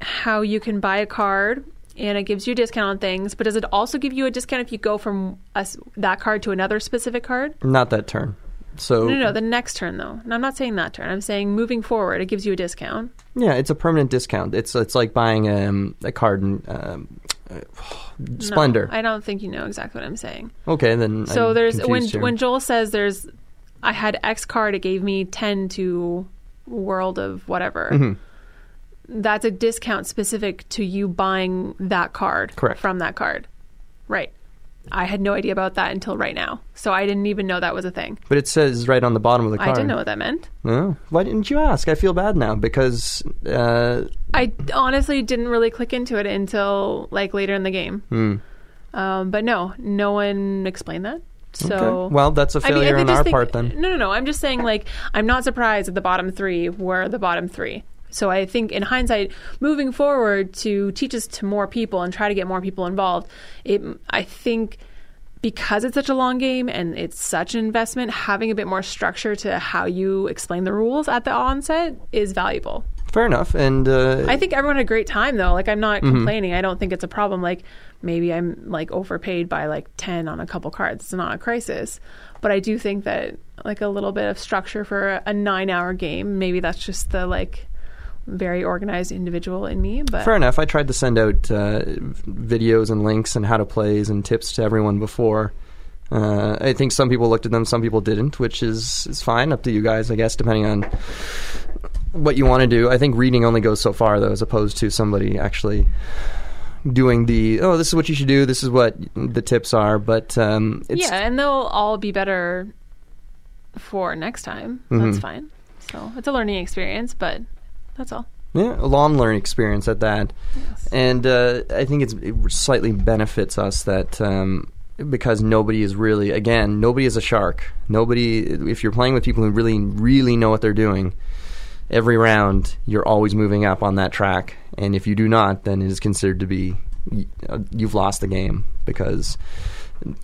[SPEAKER 4] how you can buy a card and it gives you a discount on things but does it also give you a discount if you go from us that card to another specific card
[SPEAKER 3] Not that turn. So
[SPEAKER 4] no no no the next turn though and i'm not saying that turn i'm saying moving forward it gives you a discount
[SPEAKER 3] yeah, it's a permanent discount. It's it's like buying um, a card in um, uh,
[SPEAKER 4] No,
[SPEAKER 3] Splendor.
[SPEAKER 4] i don't think you know exactly what i'm saying
[SPEAKER 3] okay, then.
[SPEAKER 4] So
[SPEAKER 3] I'm
[SPEAKER 4] there's when
[SPEAKER 3] here.
[SPEAKER 4] when Joel says there's I had X card, it gave me ten to World of whatever.
[SPEAKER 3] Mhm.
[SPEAKER 4] That's a discount specific to you buying that card
[SPEAKER 3] Correct.
[SPEAKER 4] from that card. Right. I had no idea about that until right now. So I didn't even know that was a thing.
[SPEAKER 3] But it says right on the bottom of the card.
[SPEAKER 4] I didn't know what that meant.
[SPEAKER 3] No, why didn't you ask? I feel bad now because. Uh,
[SPEAKER 4] I honestly didn't really click into it until like later in the game.
[SPEAKER 3] hmm.
[SPEAKER 4] Um, but no, no one explained that. So
[SPEAKER 3] Okay. Well, that's a
[SPEAKER 4] I mean, I
[SPEAKER 3] failure on our
[SPEAKER 4] think-
[SPEAKER 3] part then.
[SPEAKER 4] No, no, no. I'm just saying, like, I'm not surprised that the bottom three were the bottom three. So I think, in hindsight, moving forward to teach us to more people and try to get more people involved, it, I think, because it's such a long game and it's such an investment, having a bit more structure to how you explain the rules at the onset is valuable.
[SPEAKER 3] Fair enough, and uh,
[SPEAKER 4] I think everyone had a great time though. Like I'm not
[SPEAKER 3] Mhm.
[SPEAKER 4] complaining. I don't think it's a problem. Like maybe I'm like overpaid by like 10 on a couple cards. It's not a crisis. But I do think that like a little bit of structure for a 9-hour game, maybe that's just the like very organized individual in me. But
[SPEAKER 3] Fair enough. I tried to send out uh, videos and links and how to plays and tips to everyone before. Uh, I think some people looked at them, some people didn't, which is is fine. Up to you guys, I guess, depending on what you want to do. I think reading only goes so far, though, as opposed to somebody actually doing the oh, this is what you should do. This is what the tips are. But um, it's,
[SPEAKER 4] yeah, and they'll all be better for next time. That's
[SPEAKER 3] Mhm.
[SPEAKER 4] fine. So it's a learning experience, but that's all.
[SPEAKER 3] Yeah, a long learning experience at that. And uh, I think it's, it slightly benefits us that um, because nobody is really, again, nobody is a shark. Nobody, if you're playing with people who really, really know what they're doing, every round you're always moving up on that track. And if you do not, then it is considered to be uh, you've lost the game because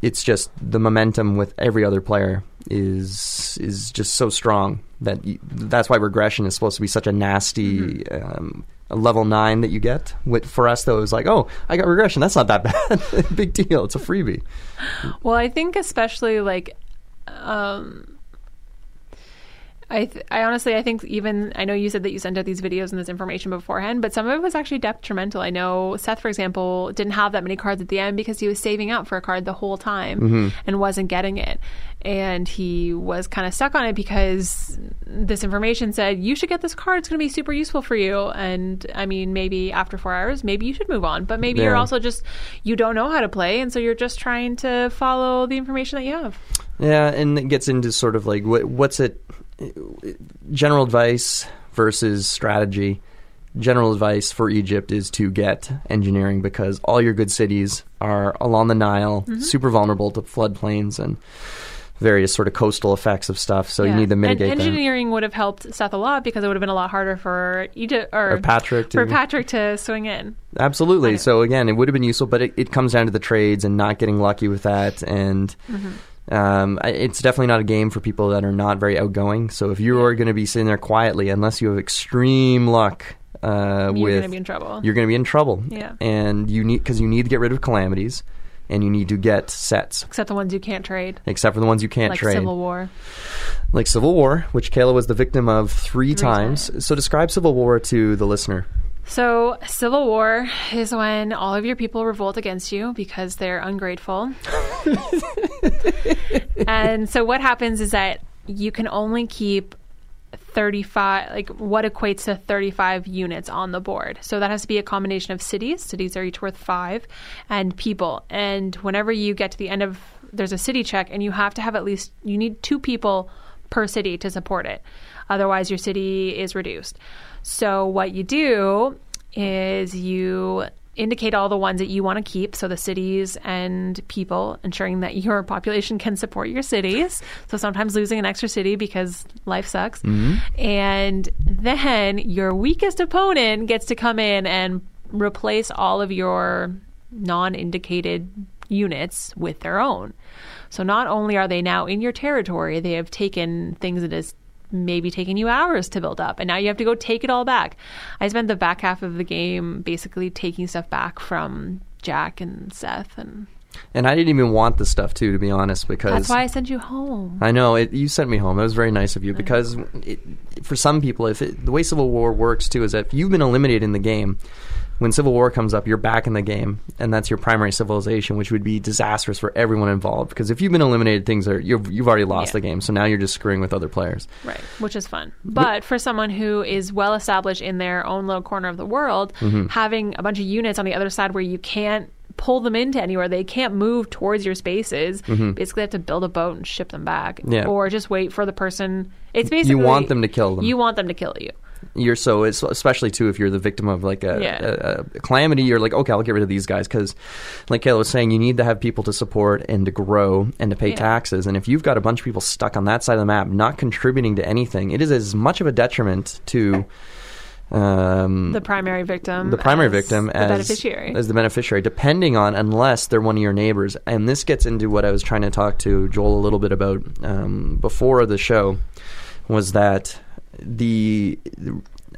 [SPEAKER 3] it's just the momentum with every other player is is just so strong that y that's why regression is supposed to be such a nasty um, a level nine that you get. With, for us though, it was like, oh, I got regression. That's not that bad. Big deal. It's a freebie.
[SPEAKER 4] Well, I think especially like, um, I th- I honestly I think even I know you said that you sent out these videos and this information beforehand, but some of it was actually detrimental. I know Seth, for example, didn't have that many cards at the end because he was saving up for a card the whole time
[SPEAKER 11] Mhm.
[SPEAKER 4] and wasn't getting it, and he was kind of stuck on it because this information said you should get this card. It's going to be super useful for you. And I mean, maybe after four hours, maybe you should move on, but maybe you're also just you don't know how to play, and so you're just trying to follow the information that you have.
[SPEAKER 3] Yeah, and it gets into sort of like what, what's it? General advice versus strategy. General advice for Egypt is to get engineering because all your good cities are along the Nile,
[SPEAKER 4] Mhm.
[SPEAKER 3] super vulnerable to floodplains and various sort of coastal effects of stuff. So you need to mitigate
[SPEAKER 4] and
[SPEAKER 3] them.
[SPEAKER 4] engineering would have helped Seth a lot because it would have been a lot harder for Egypt or,
[SPEAKER 3] Or Patrick to, for
[SPEAKER 4] Patrick to swing in.
[SPEAKER 3] Absolutely. So again, it would have been useful, but it, it comes down to the trades and not getting lucky with that. And
[SPEAKER 4] Mhm.
[SPEAKER 3] Um, it's definitely not a game for people that are not very outgoing. So if you are going to be sitting there quietly, unless you have extreme luck. Uh,
[SPEAKER 4] You're gonna be in trouble.
[SPEAKER 3] You're going to be in trouble.
[SPEAKER 4] Yeah.
[SPEAKER 3] And you need because you need to get rid of calamities, and you need to get sets,
[SPEAKER 4] Except the ones you can't trade.
[SPEAKER 3] except for the ones you can't
[SPEAKER 4] like
[SPEAKER 3] trade
[SPEAKER 4] Civil War.
[SPEAKER 3] like Civil War, which Kayla was the victim of three, times. So describe Civil War to the listener.
[SPEAKER 4] So, Civil War is when all of your people revolt against you because they're ungrateful. and so, what happens is that you can only keep 35, like what equates to 35 units on the board. So, that has to be a combination of cities. Cities are each worth five, and people. And whenever you get to the end of there's a city check, and you have to have at least, you need two people per city to support it. Otherwise, your city is reduced. So, what you do is you indicate all the ones that you want to keep. So, the cities and people, ensuring that your population can support your cities. So, sometimes losing an extra city because life sucks.
[SPEAKER 11] Mhm.
[SPEAKER 4] And then your weakest opponent gets to come in and replace all of your non indicated units with their own. So not only are they now in your territory, they have taken things that has maybe taken you hours to build up, and now you have to go take it all back. I spent the back half of the game basically taking stuff back from Jack and Seth, and
[SPEAKER 3] And I didn't even want the stuff too, to be honest, because
[SPEAKER 4] that's why I sent you home.
[SPEAKER 3] I know it, you sent me home. That was very nice of you because it, for some people, if it, the way Civil War works too is that if you've been eliminated in the game, when Civil War comes up, you're back in the game, and that's your primary civilization, which would be disastrous for everyone involved. Because if you've been eliminated, things are you've, you've already lost
[SPEAKER 4] Yeah.
[SPEAKER 3] the game, so now you're just screwing with other players.
[SPEAKER 4] Right, which is fun. But for someone who is well established in their own little corner of the world,
[SPEAKER 3] Mhm.
[SPEAKER 4] having a bunch of units on the other side where you can't pull them into anywhere, they can't move towards your spaces.
[SPEAKER 3] Mhm.
[SPEAKER 4] Basically, have to build a boat and ship them back,
[SPEAKER 3] Yeah.
[SPEAKER 4] or just wait for the person. It's basically You
[SPEAKER 3] want them to kill them.
[SPEAKER 4] You want them to kill you.
[SPEAKER 3] You're so it's especially too if you're the victim of like a,
[SPEAKER 4] Yeah.
[SPEAKER 3] a, a calamity. You're like, okay, I'll get rid of these guys because, like Kayla was saying, you need to have people to support and to grow and to pay
[SPEAKER 4] Yeah.
[SPEAKER 3] taxes. And if you've got a bunch of people stuck on that side of the map, not contributing to anything, it is as much of a detriment to. Um,
[SPEAKER 4] The primary victim,
[SPEAKER 3] the primary
[SPEAKER 4] as
[SPEAKER 3] victim
[SPEAKER 4] the beneficiary.
[SPEAKER 3] as the beneficiary, depending on unless they're one of your neighbors. And this gets into what I was trying to talk to Joel a little bit about um, before the show, was that the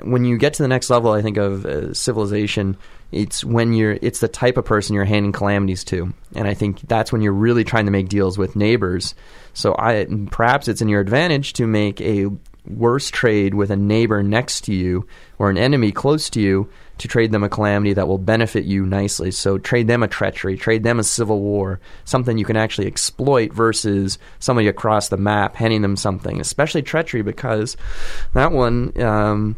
[SPEAKER 3] when you get to the next level, I think of uh, civilization. It's when you're it's the type of person you're handing calamities to, and I think that's when you're really trying to make deals with neighbors. So I perhaps it's in your advantage to make a worse trade with a neighbor next to you or an enemy close to you to trade them a calamity that will benefit you nicely. So trade them a treachery, trade them a civil war, something you can actually exploit versus somebody across the map handing them something, especially treachery because that one. Um,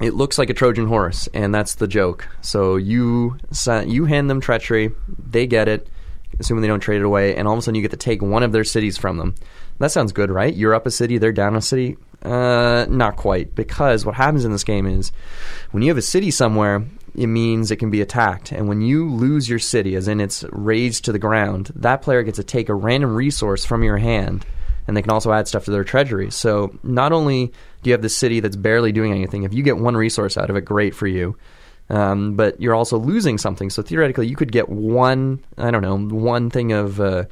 [SPEAKER 3] it looks like a Trojan horse, and that's the joke. So you you hand them treachery, they get it, assuming they don't trade it away, and all of a sudden you get to take one of their cities from them. That sounds good, right? You're up a city, they're down a city. Uh, not quite, because what happens in this game is when you have a city somewhere, it means it can be attacked, and when you lose your city, as in it's razed to the ground, that player gets to take a random resource from your hand and they can also add stuff to their treasury. So not only do you have the city that's barely doing anything, if you get one resource out of it, great for you. Um, but you're also losing something. So theoretically, you could get one, I don't know, one thing of uh,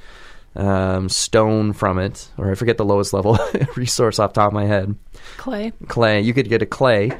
[SPEAKER 3] um, stone from it, or I forget the lowest level resource off the top of my head.
[SPEAKER 4] Clay.
[SPEAKER 3] Clay. You could get a clay,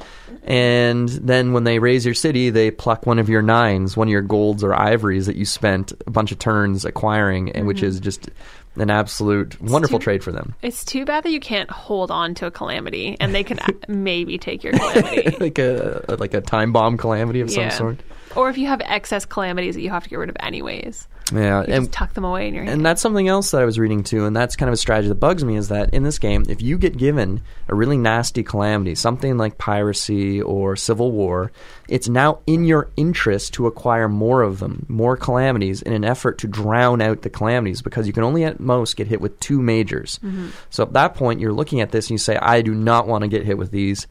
[SPEAKER 3] and then when they raise your city, they pluck one of your nines, one of your golds or ivories that you spent a bunch of turns acquiring, and which
[SPEAKER 4] Mhm.
[SPEAKER 3] is just an absolute wonderful
[SPEAKER 4] too-
[SPEAKER 3] trade for them.
[SPEAKER 4] It's too bad that you can't hold on to a calamity, and they can a- maybe take your calamity.
[SPEAKER 3] like a like a time bomb calamity of
[SPEAKER 4] Yeah.
[SPEAKER 3] some sort.
[SPEAKER 4] Or if you have excess calamities that you have to get rid of anyways,
[SPEAKER 3] Yeah,
[SPEAKER 4] you
[SPEAKER 3] and
[SPEAKER 4] just tuck them away in your hand.
[SPEAKER 3] and that's something else that I was reading too, and that's kind of a strategy that bugs me is that in this game, if you get given a really nasty calamity, something like piracy or civil war, it's now in your interest to acquire more of them, more calamities, in an effort to drown out the calamities, because you can only at most get hit with two majors.
[SPEAKER 10] Mhm.
[SPEAKER 3] So at that point, you're looking at this and you say, I do not want to get hit with these.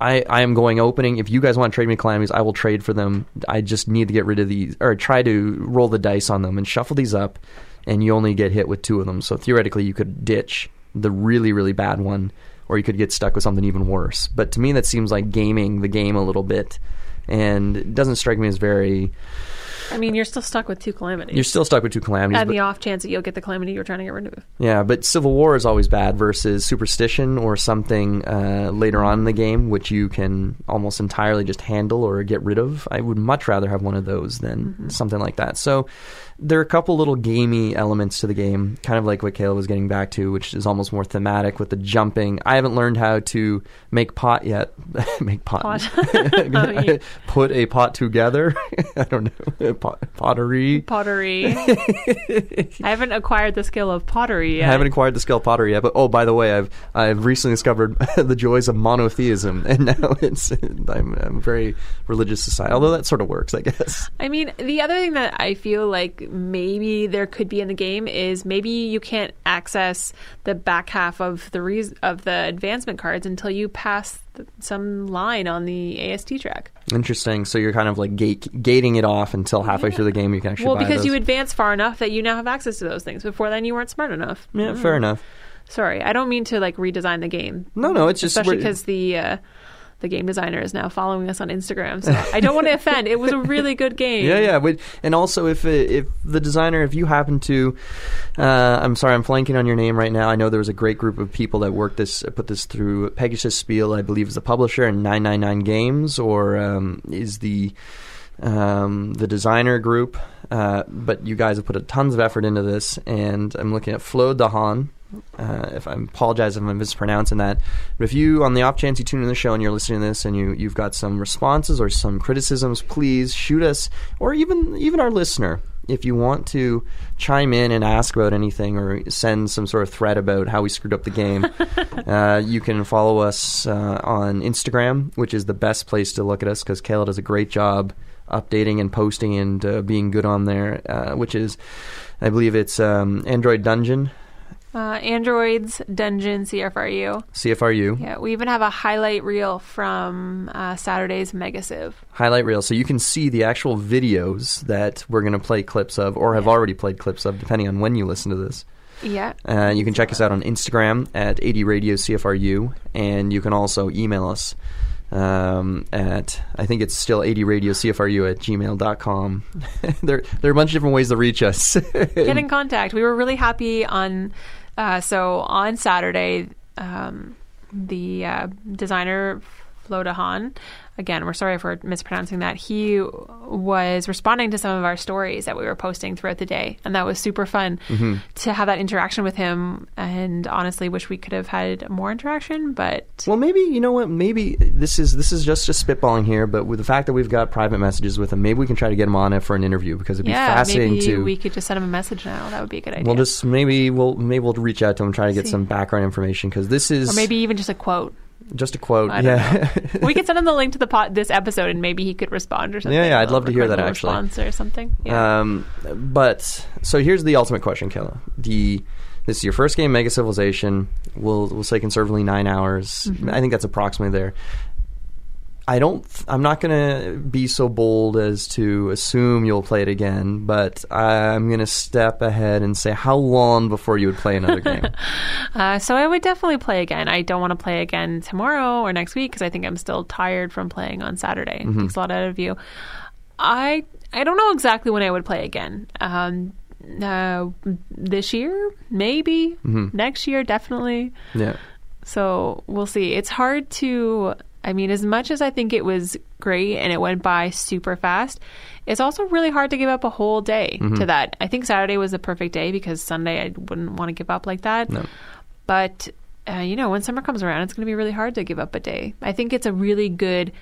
[SPEAKER 3] I, I am going opening. If you guys want to trade me calamities, I will trade for them. I just need to get rid of these, or try to roll the dice on them and shuffle these up, and you only get hit with two of them. So theoretically, you could ditch the really, really bad one, or you could get stuck with something even worse. But to me, that seems like gaming the game a little bit, and it doesn't strike me as very.
[SPEAKER 4] I mean, you're still stuck with two calamities.
[SPEAKER 3] You're still stuck with two calamities.
[SPEAKER 4] and
[SPEAKER 3] but-
[SPEAKER 4] the off chance that you'll get the calamity you're trying to get rid of.
[SPEAKER 3] Yeah, but Civil War is always bad versus Superstition or something uh, later on in the game, which you can almost entirely just handle or get rid of. I would much rather have one of those than something like that. So there are a couple little gamey elements to the game, kind of like what Kayla was getting back to, which is almost more thematic with the jumping. I haven't learned how to make pot yet. make pot.
[SPEAKER 4] Pot. Oh, yeah.
[SPEAKER 3] Put a pot together. I don't know. Pot, pottery.
[SPEAKER 4] Pottery. I haven't acquired the skill of pottery yet.
[SPEAKER 3] I haven't acquired the skill of pottery yet, but oh, by the way, I've I've recently discovered the joys of monotheism, and now it's I'm, I'm very religious society. Although that sort of works, I guess.
[SPEAKER 4] I mean, the other thing that I feel like maybe there could be in the game is maybe you can't access the back half of the re- of the advancement cards until you pass some line on the AST track.
[SPEAKER 3] Interesting. So you're kind of like gate, gating it off until halfway through the game you can actually
[SPEAKER 4] well, because
[SPEAKER 3] those.
[SPEAKER 4] you advance far enough that you now have access to those things. Before then, you weren't smart enough.
[SPEAKER 3] yeah,
[SPEAKER 4] Mm.
[SPEAKER 3] fair enough.
[SPEAKER 4] Sorry, I don't mean to like redesign the game.
[SPEAKER 3] No, no, it's just
[SPEAKER 4] especially because the uh, the game designer is now following us on Instagram. So I don't want to offend. It was a really good game.
[SPEAKER 3] Yeah, yeah, but and also if it, if the designer, if you happen to, uh, I'm sorry, I'm flanking on your name right now. I know there was a great group of people that worked this, put this through. Pegasus Spiel, I believe, is the publisher, and 999 Games, or um, is the um, the designer group. Uh, but you guys have put a tons of effort into this, and I'm looking at Flo de Haan. Uh, if I apologize if I'm mispronouncing that, but if you, on the off chance you tune in the show and you're listening to this and you you've got some responses or some criticisms, please shoot us, or even even our listener, if you want to chime in and ask about anything or send some sort of thread about how we screwed up the game, uh, you can follow us uh, on Instagram, which is the best place to look at us because Kayla does a great job updating and posting and uh, being good on there, uh, which is, I believe it's um, Android Dungeon,
[SPEAKER 4] Uh, Androids Dungeon CFRU.
[SPEAKER 3] CFRU.
[SPEAKER 4] Yeah, we even have a highlight reel from uh, Saturday's Mega Civ.
[SPEAKER 3] highlight reel so you can see the actual videos that we're going to play clips of or have already played clips of depending on when you listen to this
[SPEAKER 4] Yeah.
[SPEAKER 3] uh, you can check us out on instagram at 80 radio cfru and you can also email us um, at i think it's still 80 radio cfru at gmail.com there, there are a bunch of different ways to reach us
[SPEAKER 4] Get in contact. We were really happy on. Uh, so on Saturday, um, the uh, designer Flo de Haan. Again, we're sorry for mispronouncing that. He was responding to some of our stories that we were posting throughout the day, and that was super fun
[SPEAKER 3] Mm-hmm.
[SPEAKER 4] to have that interaction with him. And honestly, wish we could have had more interaction, but
[SPEAKER 3] Well, maybe you know what? Maybe this is this is just just spitballing here, but with the fact that we've got private messages with him, maybe we can try to get him on it for an interview because it'd be
[SPEAKER 4] yeah,
[SPEAKER 3] fascinating
[SPEAKER 4] maybe
[SPEAKER 3] to.
[SPEAKER 4] we could just send him a message now. That would be a good idea.
[SPEAKER 3] We'll just maybe we'll maybe we'll reach out to him, try to get
[SPEAKER 4] See.
[SPEAKER 3] some background information because this is
[SPEAKER 4] or maybe even just a quote.
[SPEAKER 3] Just a quote.
[SPEAKER 4] I
[SPEAKER 3] yeah,
[SPEAKER 4] we could send him the link to the pot, this episode, and maybe he could respond or something.
[SPEAKER 3] Yeah, yeah, I'd love to hear that, actually.
[SPEAKER 4] Response or something. Yeah.
[SPEAKER 3] Um, but so here's the ultimate question, Kayla. The this is your first game, Mega Civilization. We'll we'll say conservatively nine hours.
[SPEAKER 4] Mm-hmm.
[SPEAKER 3] I think that's approximately there. I don't. I'm not gonna be so bold as to assume you'll play it again, but I'm gonna step ahead and say how long before you would play another game.
[SPEAKER 4] Uh, so I would definitely play again. I don't want to play again tomorrow or next week because I think I'm still tired from playing on Saturday.
[SPEAKER 3] Mm-hmm.
[SPEAKER 4] It takes a lot out of you. I I don't know exactly when I would play again. Um, uh, this year, maybe.
[SPEAKER 3] Mm-hmm.
[SPEAKER 4] Next year, definitely.
[SPEAKER 3] yeah.
[SPEAKER 4] So we'll see. It's hard to. I mean, as much as I think it was great and it went by super fast, it's also really hard to give up a whole day
[SPEAKER 3] Mm-hmm.
[SPEAKER 4] to that. I think Saturday was the perfect day because Sunday I wouldn't want to give up like that.
[SPEAKER 3] No.
[SPEAKER 4] But uh, you know, when summer comes around, it's going to be really hard to give up a day. I think it's a really good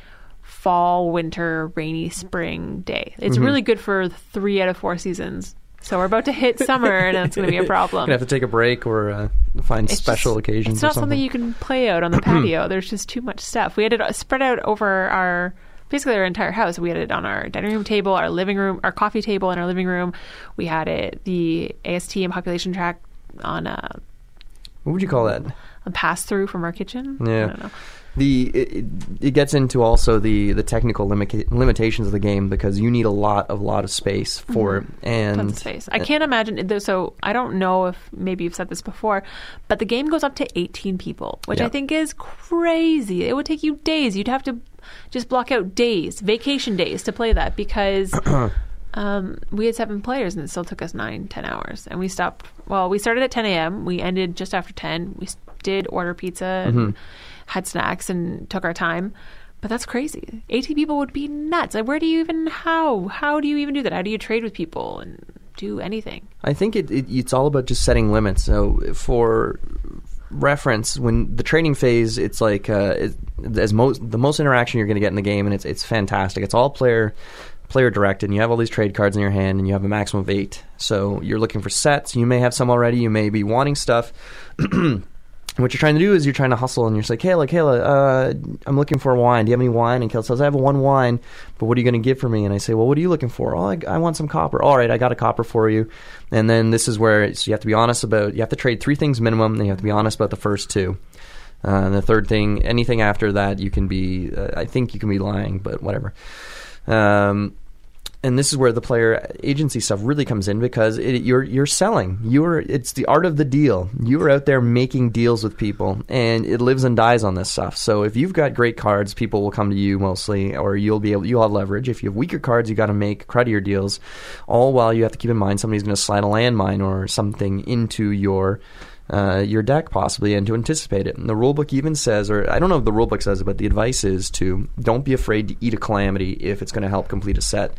[SPEAKER 4] fall, winter, rainy, spring day.
[SPEAKER 3] Mm-hmm.
[SPEAKER 4] It's really good for three out of four seasons. So we're about to hit summer, and it's going to be a problem.
[SPEAKER 3] Gonna have to take a break or uh, find
[SPEAKER 4] It's
[SPEAKER 3] special
[SPEAKER 4] just-
[SPEAKER 3] occasions.
[SPEAKER 4] It's not something
[SPEAKER 3] something
[SPEAKER 4] you can play out on the patio. There's just too much stuff. We had it uh, spread out over our basically our entire house. We had it on our dining room table, our living room, our coffee table in our living room. We had it the AST and population track on a,
[SPEAKER 3] What would you call that?
[SPEAKER 4] a pass through from our kitchen.
[SPEAKER 3] Yeah.
[SPEAKER 4] I don't know.
[SPEAKER 3] the it, it- gets into also the the technical limita- limitations of the game because you need a lot of lot of space for it and
[SPEAKER 4] Tons of space. I can't imagine. So I don't know if maybe you've said this before, but the game goes up to 18 people, which
[SPEAKER 3] Yeah.
[SPEAKER 4] I think is crazy. It would take you days. You'd have to just block out days, vacation days, to play that because um, we had seven players and it still took us nine, ten hours. And we stopped. Well, we started at 10 a.m. We ended just after 10. We did order pizza and had snacks and took our time. But that's crazy. 18 people would be nuts. Like, where do you even how how do you even do that? How do you trade with people and do anything?
[SPEAKER 3] I think it, it it's all about just setting limits. So for reference, when the trading phase, it's like uh, it, as most the most interaction you're going to get in the game, and it's it's fantastic. It's all player player directed, and you have all these trade cards in your hand, and you have a maximum of eight. So you're looking for sets. You may have some already. You may be wanting stuff. And what you're trying to do is you're trying to hustle, and you're like, Kayla, Kayla, uh, I'm looking for wine. Do you have any wine? And Kayla says, I have one wine, but what are you going to give for me? And I say, Well, what are you looking for? Oh, I, I want some copper. All right, I got a copper for you. And then this is where it's, you have to be honest about. You have to trade three things minimum, and you have to be honest about the first two. Uh, and the third thing, anything after that, you can be. Uh, I think you can be lying, but whatever. Um, and this is where the player agency stuff really comes in because it, you're you're selling. You're it's the art of the deal. You are out there making deals with people, and it lives and dies on this stuff. So if you've got great cards, people will come to you mostly, or you'll be able you'll have leverage. If you have weaker cards, you got to make cruddier deals. All while you have to keep in mind somebody's going to slide a landmine or something into your uh, your deck possibly and to anticipate it. And the rulebook even says, or I don't know if the rulebook says it, but the advice is to don't be afraid to eat a calamity if it's going to help complete a set.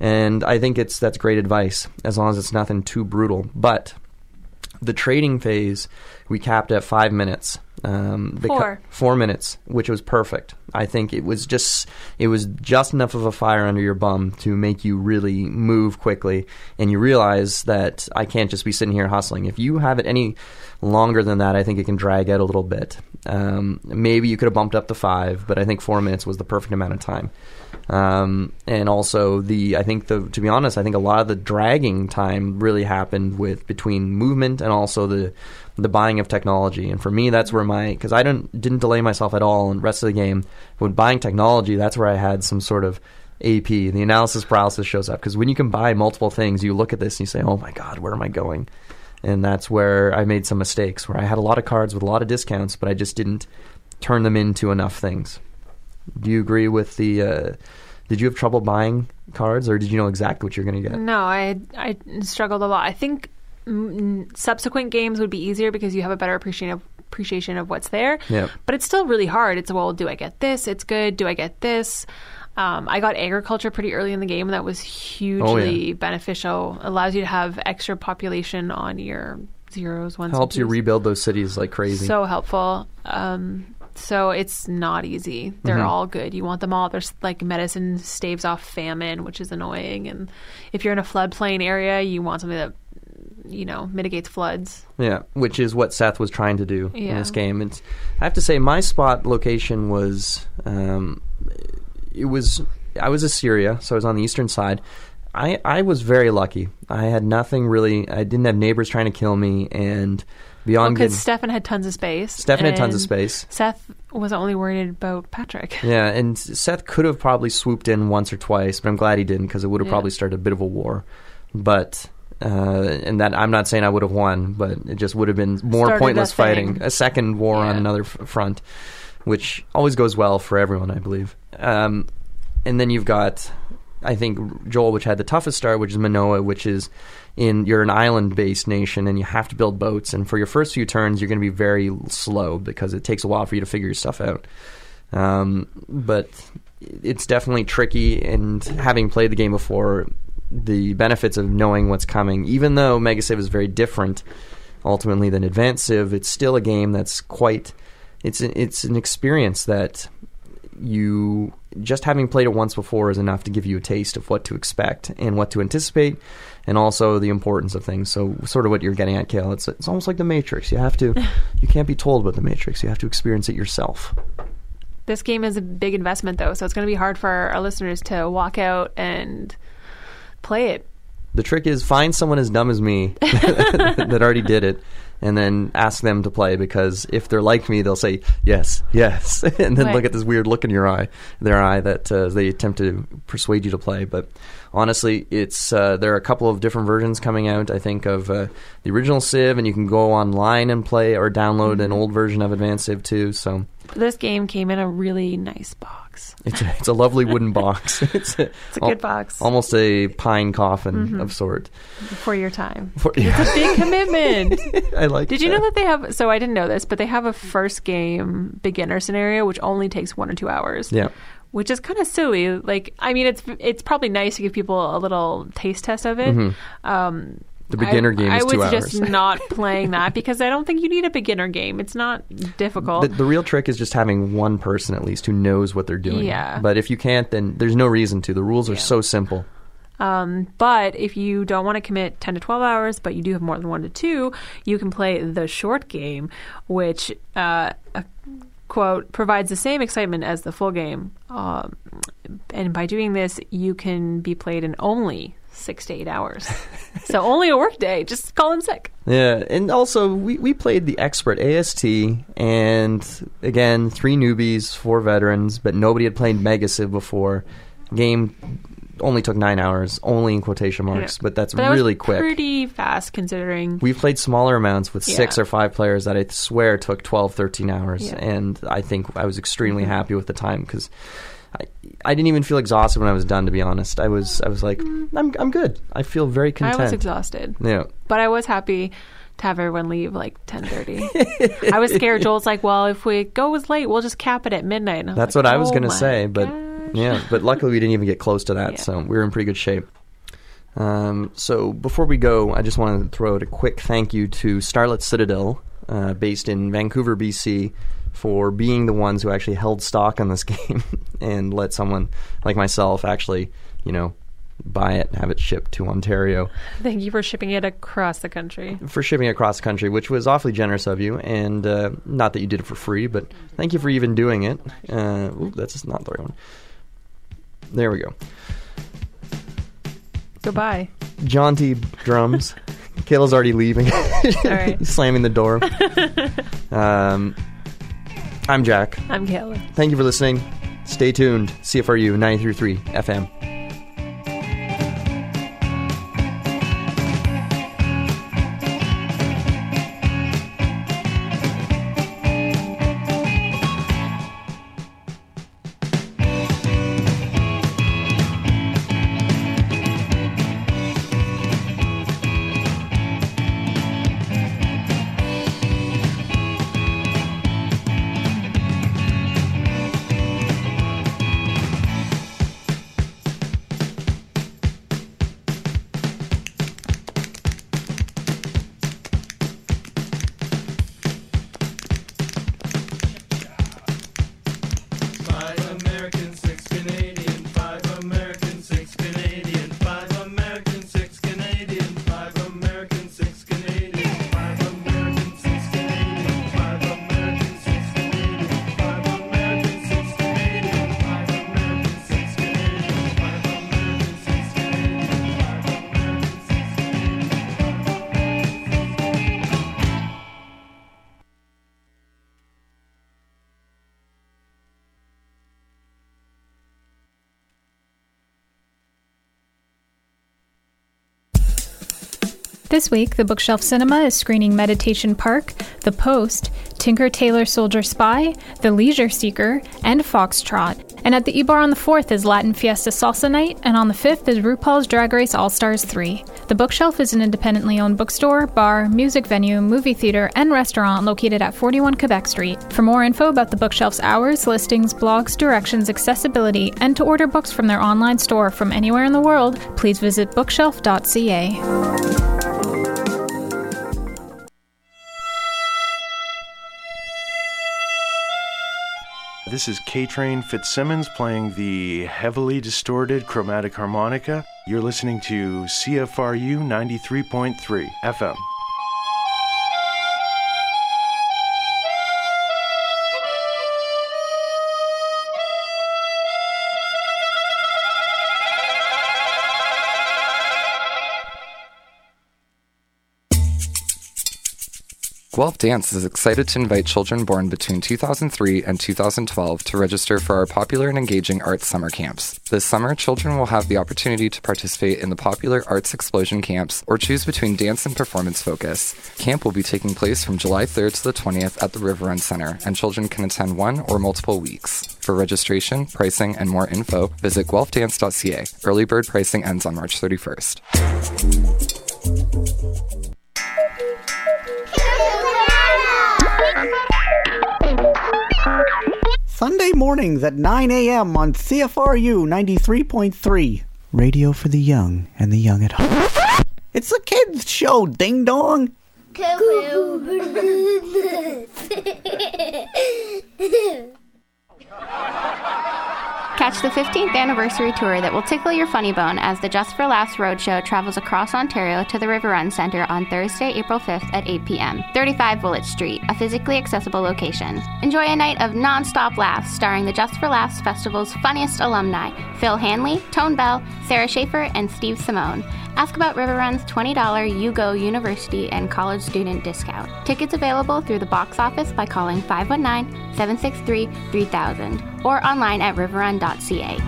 [SPEAKER 3] And I think it's that's great advice as long as it's nothing too brutal. But the trading phase we capped at five minutes. Um,
[SPEAKER 4] Four.
[SPEAKER 3] four minutes, which was perfect. I think it was just it was just enough of a fire under your bum to make you really move quickly, and you realize that I can't just be sitting here hustling. If you have it any longer than that, I think it can drag out a little bit. Um, maybe you could have bumped up to five, but I think four minutes was the perfect amount of time. Um, and also the I think the to be honest, I think a lot of the dragging time really happened with between movement and also the the buying of technology. And for me, that's where my because I didn't didn't delay myself at all in the rest of the game. When buying technology, that's where I had some sort of AP. The analysis paralysis shows up because when you can buy multiple things, you look at this and you say, "Oh my God, where am I going?" And that's where I made some mistakes. Where I had a lot of cards with a lot of discounts, but I just didn't turn them into enough things. Do you agree with the? Uh, did you have trouble buying cards, or did you know exactly what you're going to get?
[SPEAKER 4] No, I I struggled a lot. I think subsequent games would be easier because you have a better appreciation of appreciation of what's there.
[SPEAKER 3] Yeah.
[SPEAKER 4] But it's still really hard. It's well, do I get this? It's good. Do I get this? Um, I got agriculture pretty early in the game, and that was hugely beneficial. Allows you to have extra population on your zeros, ones,
[SPEAKER 3] Helps you rebuild those cities like crazy.
[SPEAKER 4] So helpful. Um, so it's not easy. They're
[SPEAKER 3] Mhm.
[SPEAKER 4] all good. You want them all. There's like medicine staves off famine, which is annoying. And if you're in a floodplain area, you want something that you know mitigates floods.
[SPEAKER 3] Yeah, which is what Seth was trying to do in this game. It's, I have to say, my spot location was, um, it was, I was Assyria, so I was on the eastern side. I, I was very lucky. I had nothing really. I didn't have neighbors trying to kill me, and beyond
[SPEAKER 4] Because
[SPEAKER 3] getting-
[SPEAKER 4] Stefan had tons of space.
[SPEAKER 3] Stefan had tons of space.
[SPEAKER 4] Seth was only worried about Patrick.
[SPEAKER 3] Yeah, and Seth could have probably swooped in once or twice, but I'm glad he didn't because it would have
[SPEAKER 4] Yeah.
[SPEAKER 3] probably started a bit of a war. But uh, and that I'm not saying I would have won, but it just would have been more
[SPEAKER 4] Started
[SPEAKER 3] pointless fighting, a second war on another f- front, which always goes well for everyone, I believe. Um, and then you've got, I think Joel, which had the toughest start, which is Minoa, which is in you're an island-based nation and you have to build boats, and for your first few turns you're going to be very slow because it takes a while for you to figure your stuff out. Um, but it's definitely tricky, and having played the game before, the benefits of knowing what's coming, even though Mega Civ is very different ultimately than Advanced Civ, it's still a game that's quite. It's it's an experience that you just having played it once before is enough to give you a taste of what to expect and what to anticipate, and also the importance of things. So, sort of what you're getting at, Kale. It's it's almost like the Matrix. You have to, you can't be told about the Matrix. You have to experience it yourself.
[SPEAKER 4] This game is a big investment, though, so it's going to be hard for our listeners to walk out and play it.
[SPEAKER 3] The trick is find someone as dumb as me that already did it, and then ask them to play. Because if they're like me, they'll say yes, yes, and then
[SPEAKER 4] Right.
[SPEAKER 3] look at this weird look in your eye, their eye that uh, they attempt to persuade you to play. But honestly, it's uh, there are a couple of different versions coming out. I think of uh, the original Civ, and you can go online and play or download an old version of Advanced Civ too. So
[SPEAKER 4] This game came in a really nice box.
[SPEAKER 3] it's a, it's a lovely wooden box. it's a,
[SPEAKER 4] It's a good box.
[SPEAKER 3] almost a pine coffin
[SPEAKER 4] Mhm.
[SPEAKER 3] of sort.
[SPEAKER 4] for your time.
[SPEAKER 3] For-
[SPEAKER 4] It's a big commitment.
[SPEAKER 3] I like. It.
[SPEAKER 4] Did you know that they have? So I didn't know this, but they have a first game beginner scenario which only takes one or two hours.
[SPEAKER 3] Yeah.
[SPEAKER 4] Which is kind of silly. Like, I mean, it's it's probably nice to give people a little taste test of it.
[SPEAKER 3] Mhm.
[SPEAKER 4] Um,
[SPEAKER 3] The beginner
[SPEAKER 4] I,
[SPEAKER 3] game
[SPEAKER 4] I
[SPEAKER 3] is
[SPEAKER 4] would
[SPEAKER 3] two
[SPEAKER 4] suggest
[SPEAKER 3] hours.
[SPEAKER 4] not playing that because I don't think you need a beginner game. It's not difficult.
[SPEAKER 3] The, the real trick is just having one person at least who knows what they're doing.
[SPEAKER 4] Yeah.
[SPEAKER 3] But if you can't, then there's no reason to. The rules are so simple.
[SPEAKER 4] Um, but if you don't want to commit 10 to 12 hours, but you do have more than one to two, you can play the short game, which, uh, uh, quote, provides the same excitement as the full game. Um, and by doing this, you can be played in only six to eight hours. so only a work day. Just call in sick.
[SPEAKER 3] Yeah, and also we, we played the expert AST, and again three newbies, four veterans, but nobody had played Mega Civ before. Game only took nine hours, only in quotation marks, but that's
[SPEAKER 4] But that was
[SPEAKER 3] really quick.
[SPEAKER 4] Pretty fast considering.
[SPEAKER 3] We've played smaller amounts with six or five players that I swear took 12, 13 hours.
[SPEAKER 4] Yeah.
[SPEAKER 3] And I think I was extremely
[SPEAKER 4] Mhm.
[SPEAKER 3] happy with the time because I, I didn't even feel exhausted when I was done, to be honest. I was I was like, I'm, I'm good. I feel very content.
[SPEAKER 4] I was exhausted.
[SPEAKER 3] Yeah.
[SPEAKER 4] But I was happy to have everyone leave like 10:30. I was scared. Joel's like, "Well, if we go as late, we'll just cap it at midnight." And
[SPEAKER 3] That's
[SPEAKER 4] like,
[SPEAKER 3] what I was
[SPEAKER 4] "Oh
[SPEAKER 3] going to say, but yeah, but luckily we didn't even get close to that,
[SPEAKER 4] Yeah.
[SPEAKER 3] so we were in pretty good shape. Um, so before we go, I just want to throw out a quick thank you to Starlit Citadel, uh, based in Vancouver, BC, for being the ones who actually held stock on this game and let someone like myself actually, you know, buy it and have it shipped to Ontario
[SPEAKER 4] Thank you for shipping it across the country.
[SPEAKER 3] for shipping across the country, which was awfully generous of you. And uh, not that you did it for free, but thank you for even doing it. Uh, ooh, that's not the right one. There we go.
[SPEAKER 4] Goodbye.
[SPEAKER 3] Jaunty drums. Kayla's already leaving.
[SPEAKER 4] right.
[SPEAKER 3] Slamming the door. um, I'm Jack.
[SPEAKER 4] I'm Kayla.
[SPEAKER 3] Thank you for listening. Stay tuned. CFRU 933 FM.
[SPEAKER 11] This week, the Bookshelf Cinema is screening Meditation Park, The Post, Tinker Tailor Soldier Spy, The Leisure Seeker, and Foxtrot. And at the E-Bar on the 4th is Latin Fiesta Salsa Night, and on the 5th is RuPaul's Drag Race All Stars 3. The Bookshelf is an independently owned bookstore, bar, music venue, movie theater, and restaurant located at 41 Quebec Street. For more info about the Bookshelf's hours, listings, blogs, directions, accessibility, and to order books from their online store from anywhere in the world, please visit bookshelf.ca.
[SPEAKER 12] This is K Train Fitzsimmons playing the heavily distorted chromatic harmonica. You're listening to CFRU 93.3 FM.
[SPEAKER 13] Guelph Dance is excited to invite children born between 2003 and 2012 to register for our popular and engaging arts summer camps. This summer, children will have the opportunity to participate in the popular Arts Explosion camps or choose between dance and performance focus. Camp will be taking place from July 3rd to the 20th at the River Run Center, and children can attend one or multiple weeks. For registration, pricing, and more info, visit guelphdance.ca. Early bird pricing ends on March 31st.
[SPEAKER 14] Sunday mornings at 9 a.m. on CFRU 93.3. Radio for the young and the young at heart. It's a kids' show, ding dong.
[SPEAKER 15] Catch the 15th anniversary tour that will tickle your funny bone as the Just for Laughs Roadshow travels across Ontario to the River Run Centre on Thursday, April 5th at 8 p.m. 35 Woolwich Street, a physically accessible location. Enjoy a night of non-stop laughs starring the Just for Laughs Festival's funniest alumni, Phil Hanley, Tone Bell, Sarah Schaefer, and Steve Simone. Ask about River Run's $20 UGO University and college student discount. Tickets available through the box office by calling 519 763 3000 or online at riverrun.ca.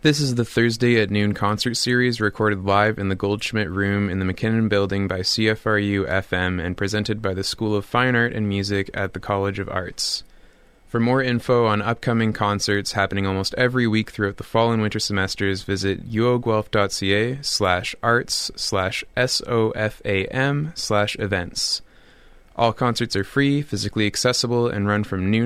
[SPEAKER 16] This is the Thursday at Noon concert series recorded live in the Goldschmidt Room in the MacKinnon Building by CFRU FM and presented by the School of Fine Art and Music at the College of Arts. For more info on upcoming concerts happening almost every week throughout the fall and winter semesters, visit uoguelph.ca slash arts slash SOFAM slash events. All concerts are free, physically accessible, and run from noon